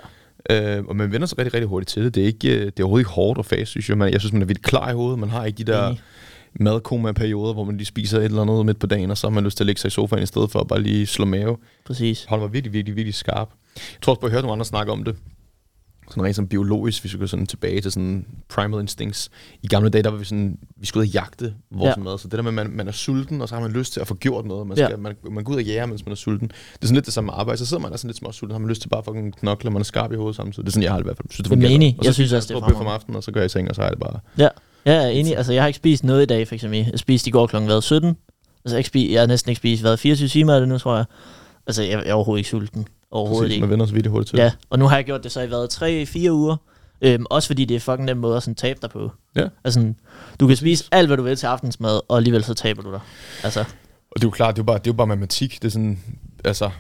Øh, og man vender sig rigtig, rigtig hurtigt til det. Det er, ikke, øh, det er overhovedet ikke hårdt og fast, synes jeg. Man, jeg synes, man er vildt klar i hovedet. Man har ikke de der... Mm madkoma-perioder, hvor man lige spiser et eller andet midt på dagen, og så har man lyst til at lægge sig i sofaen i stedet for at bare lige slå mave. Præcis. Holder mig virkelig, virkelig, virkelig skarp. Jeg tror også på, at jeg hørte nogle andre snakke om det. Sådan rent som biologisk, hvis vi går sådan tilbage til sådan primal instincts. I gamle dage, der var vi sådan, vi skulle ud og jagte vores ja. mad. Så det der med, at man, man er sulten, og så har man lyst til at få gjort noget. Man, skal, ja. man, man går ud og jager, mens man er sulten. Det er sådan lidt det samme arbejde. Så sidder man der sådan lidt små sulten, har man lyst til bare at få en knokle, man er skarp i hovedet samtidig. Det er sådan, jeg har det i hvert fald. Synes, det, det er enig. Jeg synes også, det er fremragende. om aftenen, og så går jeg i seng, og så er det bare... Ja. Ja, jeg er enig. Altså, jeg har ikke spist noget i dag, for eksempel. Jeg spiste i går klokken hvad, 17. Altså, jeg, spist, jeg har næsten ikke spist, hvad, 24 timer er det nu, tror jeg. Altså, jeg, jeg er overhovedet ikke sulten. Overhovedet Præcis, ikke. man vender sig virkelig hurtigt til Ja, og nu har jeg gjort det så i hvad, 3-4 uger. Øhm, også fordi det er fucking nem måde at sådan tabe dig på. Ja. Altså, du kan spise alt, hvad du vil til aftensmad, og alligevel så taber du dig. Altså. Og det er jo klart, det er jo bare, det er jo bare matematik. Det er sådan, altså,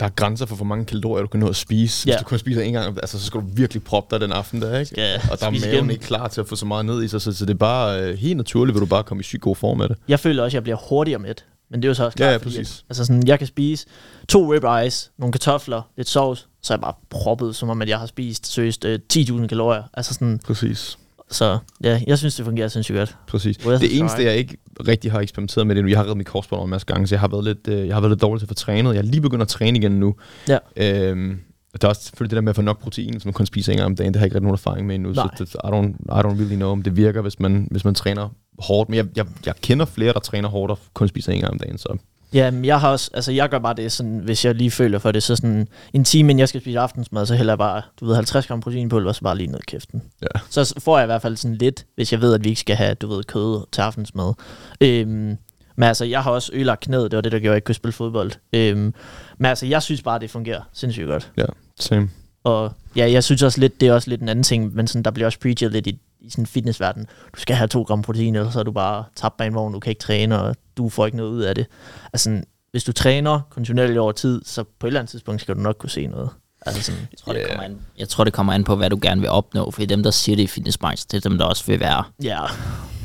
der er grænser for, hvor mange kalorier du kan nå at spise. Ja. Hvis du kun spiser en gang, altså, så skal du virkelig proppe dig den aften der, ikke? Ja, og der er maven igen. ikke klar til at få så meget ned i sig, så, så det er bare øh, helt naturligt, vil du bare komme i syg god form med det. Jeg føler også, at jeg bliver hurtigere med det. Men det er jo så også klart, ja, ja, præcis. Fordi, at, altså sådan, jeg kan spise to ribeyes, nogle kartofler, lidt sovs, så er jeg bare proppet, som om at jeg har spist seriøst øh, 10.000 kalorier. Altså sådan, præcis. Så ja, jeg synes, det fungerer sindssygt godt. Præcis. Det eneste, jeg ikke rigtig har eksperimenteret med det nu, jeg har reddet mit korsbånd en masse gange, så jeg har været lidt, øh, jeg har været lidt dårlig til at få trænet. Jeg er lige begyndt at træne igen nu. Ja. Øhm, der er også selvfølgelig det der med at få nok protein, som man kun spiser en gang om dagen. Det har jeg ikke rigtig nogen erfaring med endnu, Nej. så det, I, don't, I don't really know, om det virker, hvis man, hvis man træner hårdt. Men jeg, jeg, jeg kender flere, der træner hårdt og kun spiser en gang om dagen, så Ja, men jeg har også, altså jeg gør bare det sådan, hvis jeg lige føler for det, så sådan en time inden jeg skal spise aftensmad, så hælder jeg bare, du ved, 50 gram proteinpulver, så bare lige ned i kæften. Ja. Så får jeg i hvert fald sådan lidt, hvis jeg ved, at vi ikke skal have, du ved, kød til aftensmad. Øhm, men altså, jeg har også ødelagt knæet, det var det, der gjorde, at jeg ikke kunne spille fodbold. Øhm, men altså, jeg synes bare, det fungerer sindssygt godt. Ja, same. Og ja, jeg synes også lidt, det er også lidt en anden ting, men sådan, der bliver også preachet lidt i, i sådan en fitnessverden. Du skal have to gram protein, eller så er du bare tabt bag en vogn, du kan ikke træne, og du får ikke noget ud af det. Altså, hvis du træner kontinuerligt over tid, så på et eller andet tidspunkt skal du nok kunne se noget. Altså sådan, jeg, tror, yeah. det kommer an, jeg tror, det kommer an på, hvad du gerne vil opnå, for dem, der siger det i fitnessbranchen, det er dem, der også vil være. Ja.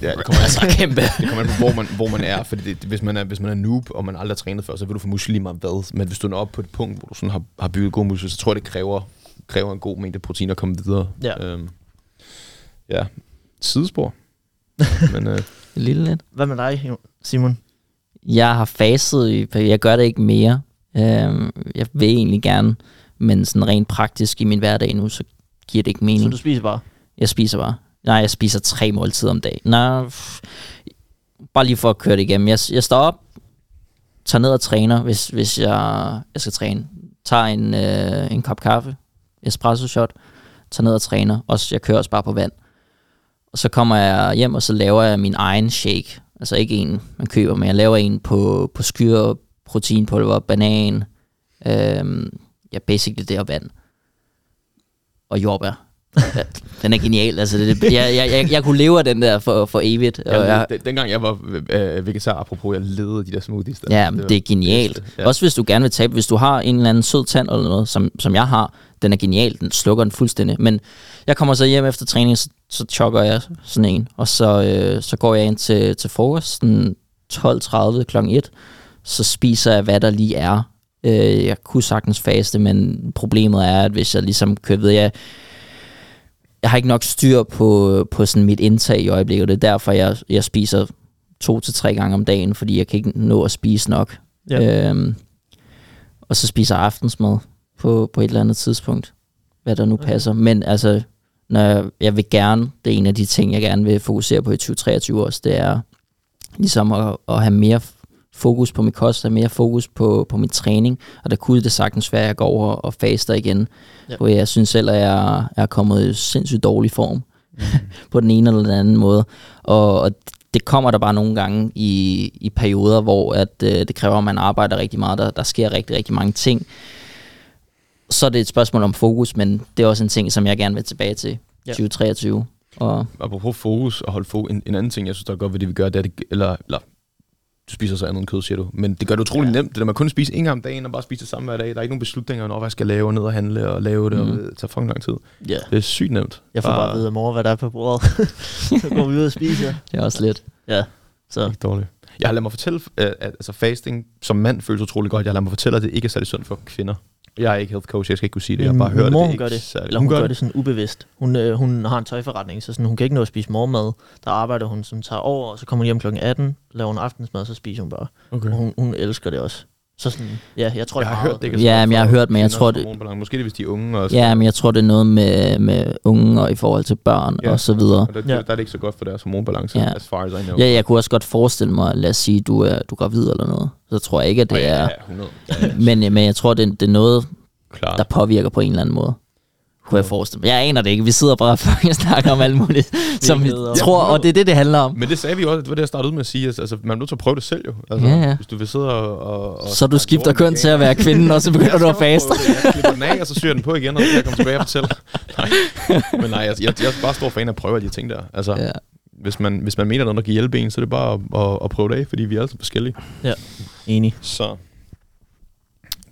Ja, det kommer, altså, kæmpe. det kommer an på, hvor man, hvor man er. Fordi det, hvis, man er, hvis man er noob, og man aldrig har trænet før, så vil du få muskler lige meget hvad. Men hvis du er oppe på et punkt, hvor du sådan har, har bygget gode muskler, så tror jeg, det kræver, kræver en god mængde protein at komme videre. Ja. Øhm, ja. Sidespor. Men, øh, Lille lidt. Hvad med dig, Simon? Jeg har faset, jeg gør det ikke mere. Øh, jeg vil egentlig gerne, men sådan rent praktisk i min hverdag nu, så giver det ikke mening. Så du spiser bare? Jeg spiser bare. Nej, jeg spiser tre måltider om dagen. Nej, bare lige for at køre det igennem. Jeg, jeg står op, tager ned og træner, hvis, hvis jeg, jeg skal træne. Tager en, øh, en kop kaffe, espresso shot, tager ned og træner. Og jeg kører også bare på vand. Og så kommer jeg hjem, og så laver jeg min egen shake. Altså ikke en, man køber, men jeg laver en på, på skyr, proteinpulver, banan, øhm, ja, basically det og vand. Og jordbær. Ja, den er genial. Altså, det, jeg, jeg, jeg, jeg kunne leve af den der for, for evigt. Ja, og jeg, den, dengang jeg var øh, vegetar, apropos, jeg ledede de der smoothies der. Ja, det, det er genialt. Ja. Også hvis du gerne vil tabe, hvis du har en eller anden sød tand eller noget, som, som jeg har, den er genial, den slukker den fuldstændig. Men jeg kommer så hjem efter træning, så, så chokker jeg sådan en, og så, øh, så går jeg ind til, til frokost, sådan 12.30 kl. 1, så spiser jeg, hvad der lige er. Øh, jeg kunne sagtens faste, men problemet er, at hvis jeg ligesom kører ved, jeg, jeg har ikke nok styr på, på sådan mit indtag i øjeblikket, og det er derfor, jeg, jeg spiser to til tre gange om dagen, fordi jeg kan ikke nå at spise nok. Ja. Øhm, og så spiser jeg aftensmad på, på et eller andet tidspunkt, hvad der nu Okay. passer. Men altså, når jeg, vil gerne, det er en af de ting, jeg gerne vil fokusere på i 2023 også, det er ligesom at, at have mere fokus på min kost, have mere fokus på, på min træning, og der kunne det sagtens være, at jeg går over og faster igen, Ja. hvor jeg synes selv, at jeg, jeg er kommet i sindssygt dårlig form på den ene eller den anden måde. Og, og det kommer der bare nogle gange i, i perioder, hvor at, øh, det kræver, at man arbejder rigtig meget. Der, der sker rigtig, rigtig mange ting. Så er det et spørgsmål om fokus, men det er også en ting, som jeg gerne vil tilbage til Ja. 2023. Og Apropos fokus og holde fokus, en, en anden ting, jeg synes, der er godt ved det, vi gør, det er, det, eller, eller du spiser så andet end kød, siger du. Men det gør det utrolig Ja. nemt. Det der med kun at spise en gang om dagen og bare spise det samme hver dag. Der er ikke nogen beslutninger, når hvad jeg skal lave, ned og handle og lave det, mm. og Mhm. det tager fucking lang tid. Ja. Det er sygt nemt. Jeg får bare at vide af mor, hvad der er på bordet. så går vi ud og spiser. det er også lidt. Ja, så Ikke dårligt. Jeg har ladet mig fortælle, at, at altså fasting som mand føles utrolig godt. Jeg har ladet mig fortælle, at det ikke er særlig sundt for kvinder. Jeg er ikke health coach, jeg skal ikke kunne sige det. Jeg har bare hørt mor, det. hun ikke gør det. særlig- Eller hun, gør det sådan ubevidst. Hun, øh, hun har en tøjforretning, så sådan, hun kan ikke nå at spise morgenmad. Der arbejder hun, som tager over, og så kommer hun hjem kl. 18, laver hun aftensmad, så spiser hun bare. Okay. Og hun, hun elsker det også. Så sådan, ja, jeg tror, Jeg det har hørt det ikke Ja, men jeg har hørt, men jeg tror, det-. Måske det, hvis de er unge. Og Ja, men jeg tror, det er noget med, med unge og i forhold til børn Ja. og så videre. Og der, Ja. der, der er det ikke så godt for deres hormonbalance, Ja. as far as I know. Ja, jeg kunne også godt forestille mig, lad os sige, du er, du er gravid eller noget. Så tror jeg ikke, at det ja, er... Ja, 100. Ja, Men, men jeg tror, det, det er noget, klart. der påvirker på en eller anden måde. Kunne jeg forestille mig. Jeg aner det ikke. Vi sidder bare og snakker om alt muligt, som vi tror, og det er det, det handler om. Men det sagde vi også, det var det, jeg startede ud med at sige. Altså, altså man er nødt til at prøve det selv jo. Altså, Ja, ja. Hvis du vil sidde og... og, og Så du skifter køn til at være kvinde, og så begynder du at faste. Jeg klipper den af, og så syr den på igen, og så kan jeg komme tilbage og fortælle. Nej. Men nej, jeg, jeg, jeg er bare stor fan af at prøve alle de ting der. Altså, Ja. hvis, man, hvis man mener noget, der kan hjælpe en, så er det bare at, at, at prøve det af, fordi vi er altid forskellige. Enig. Så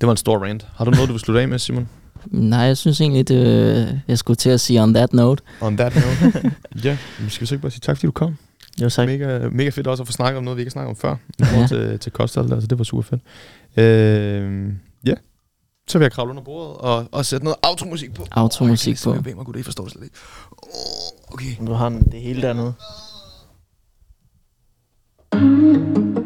det var en stor rant. Har du noget, du vil slutte af med, Simon? Nej, jeg synes egentlig, det, øh, jeg skulle til at sige on that note. On that note. ja, men skal vi så ikke bare sige tak, fordi du kom? Jo, tak. Mega, mega fedt også at få snakket om noget, vi ikke har snakket om før. I forhold til, til kosthold, altså det var super fedt. Øh, ja, så vil jeg kravle under bordet og, og sætte noget automusik på. Automusik oh, jeg på. Jeg mig, gud, det forstår jeg slet ikke. Oh, okay. Du har det hele dernede. thank you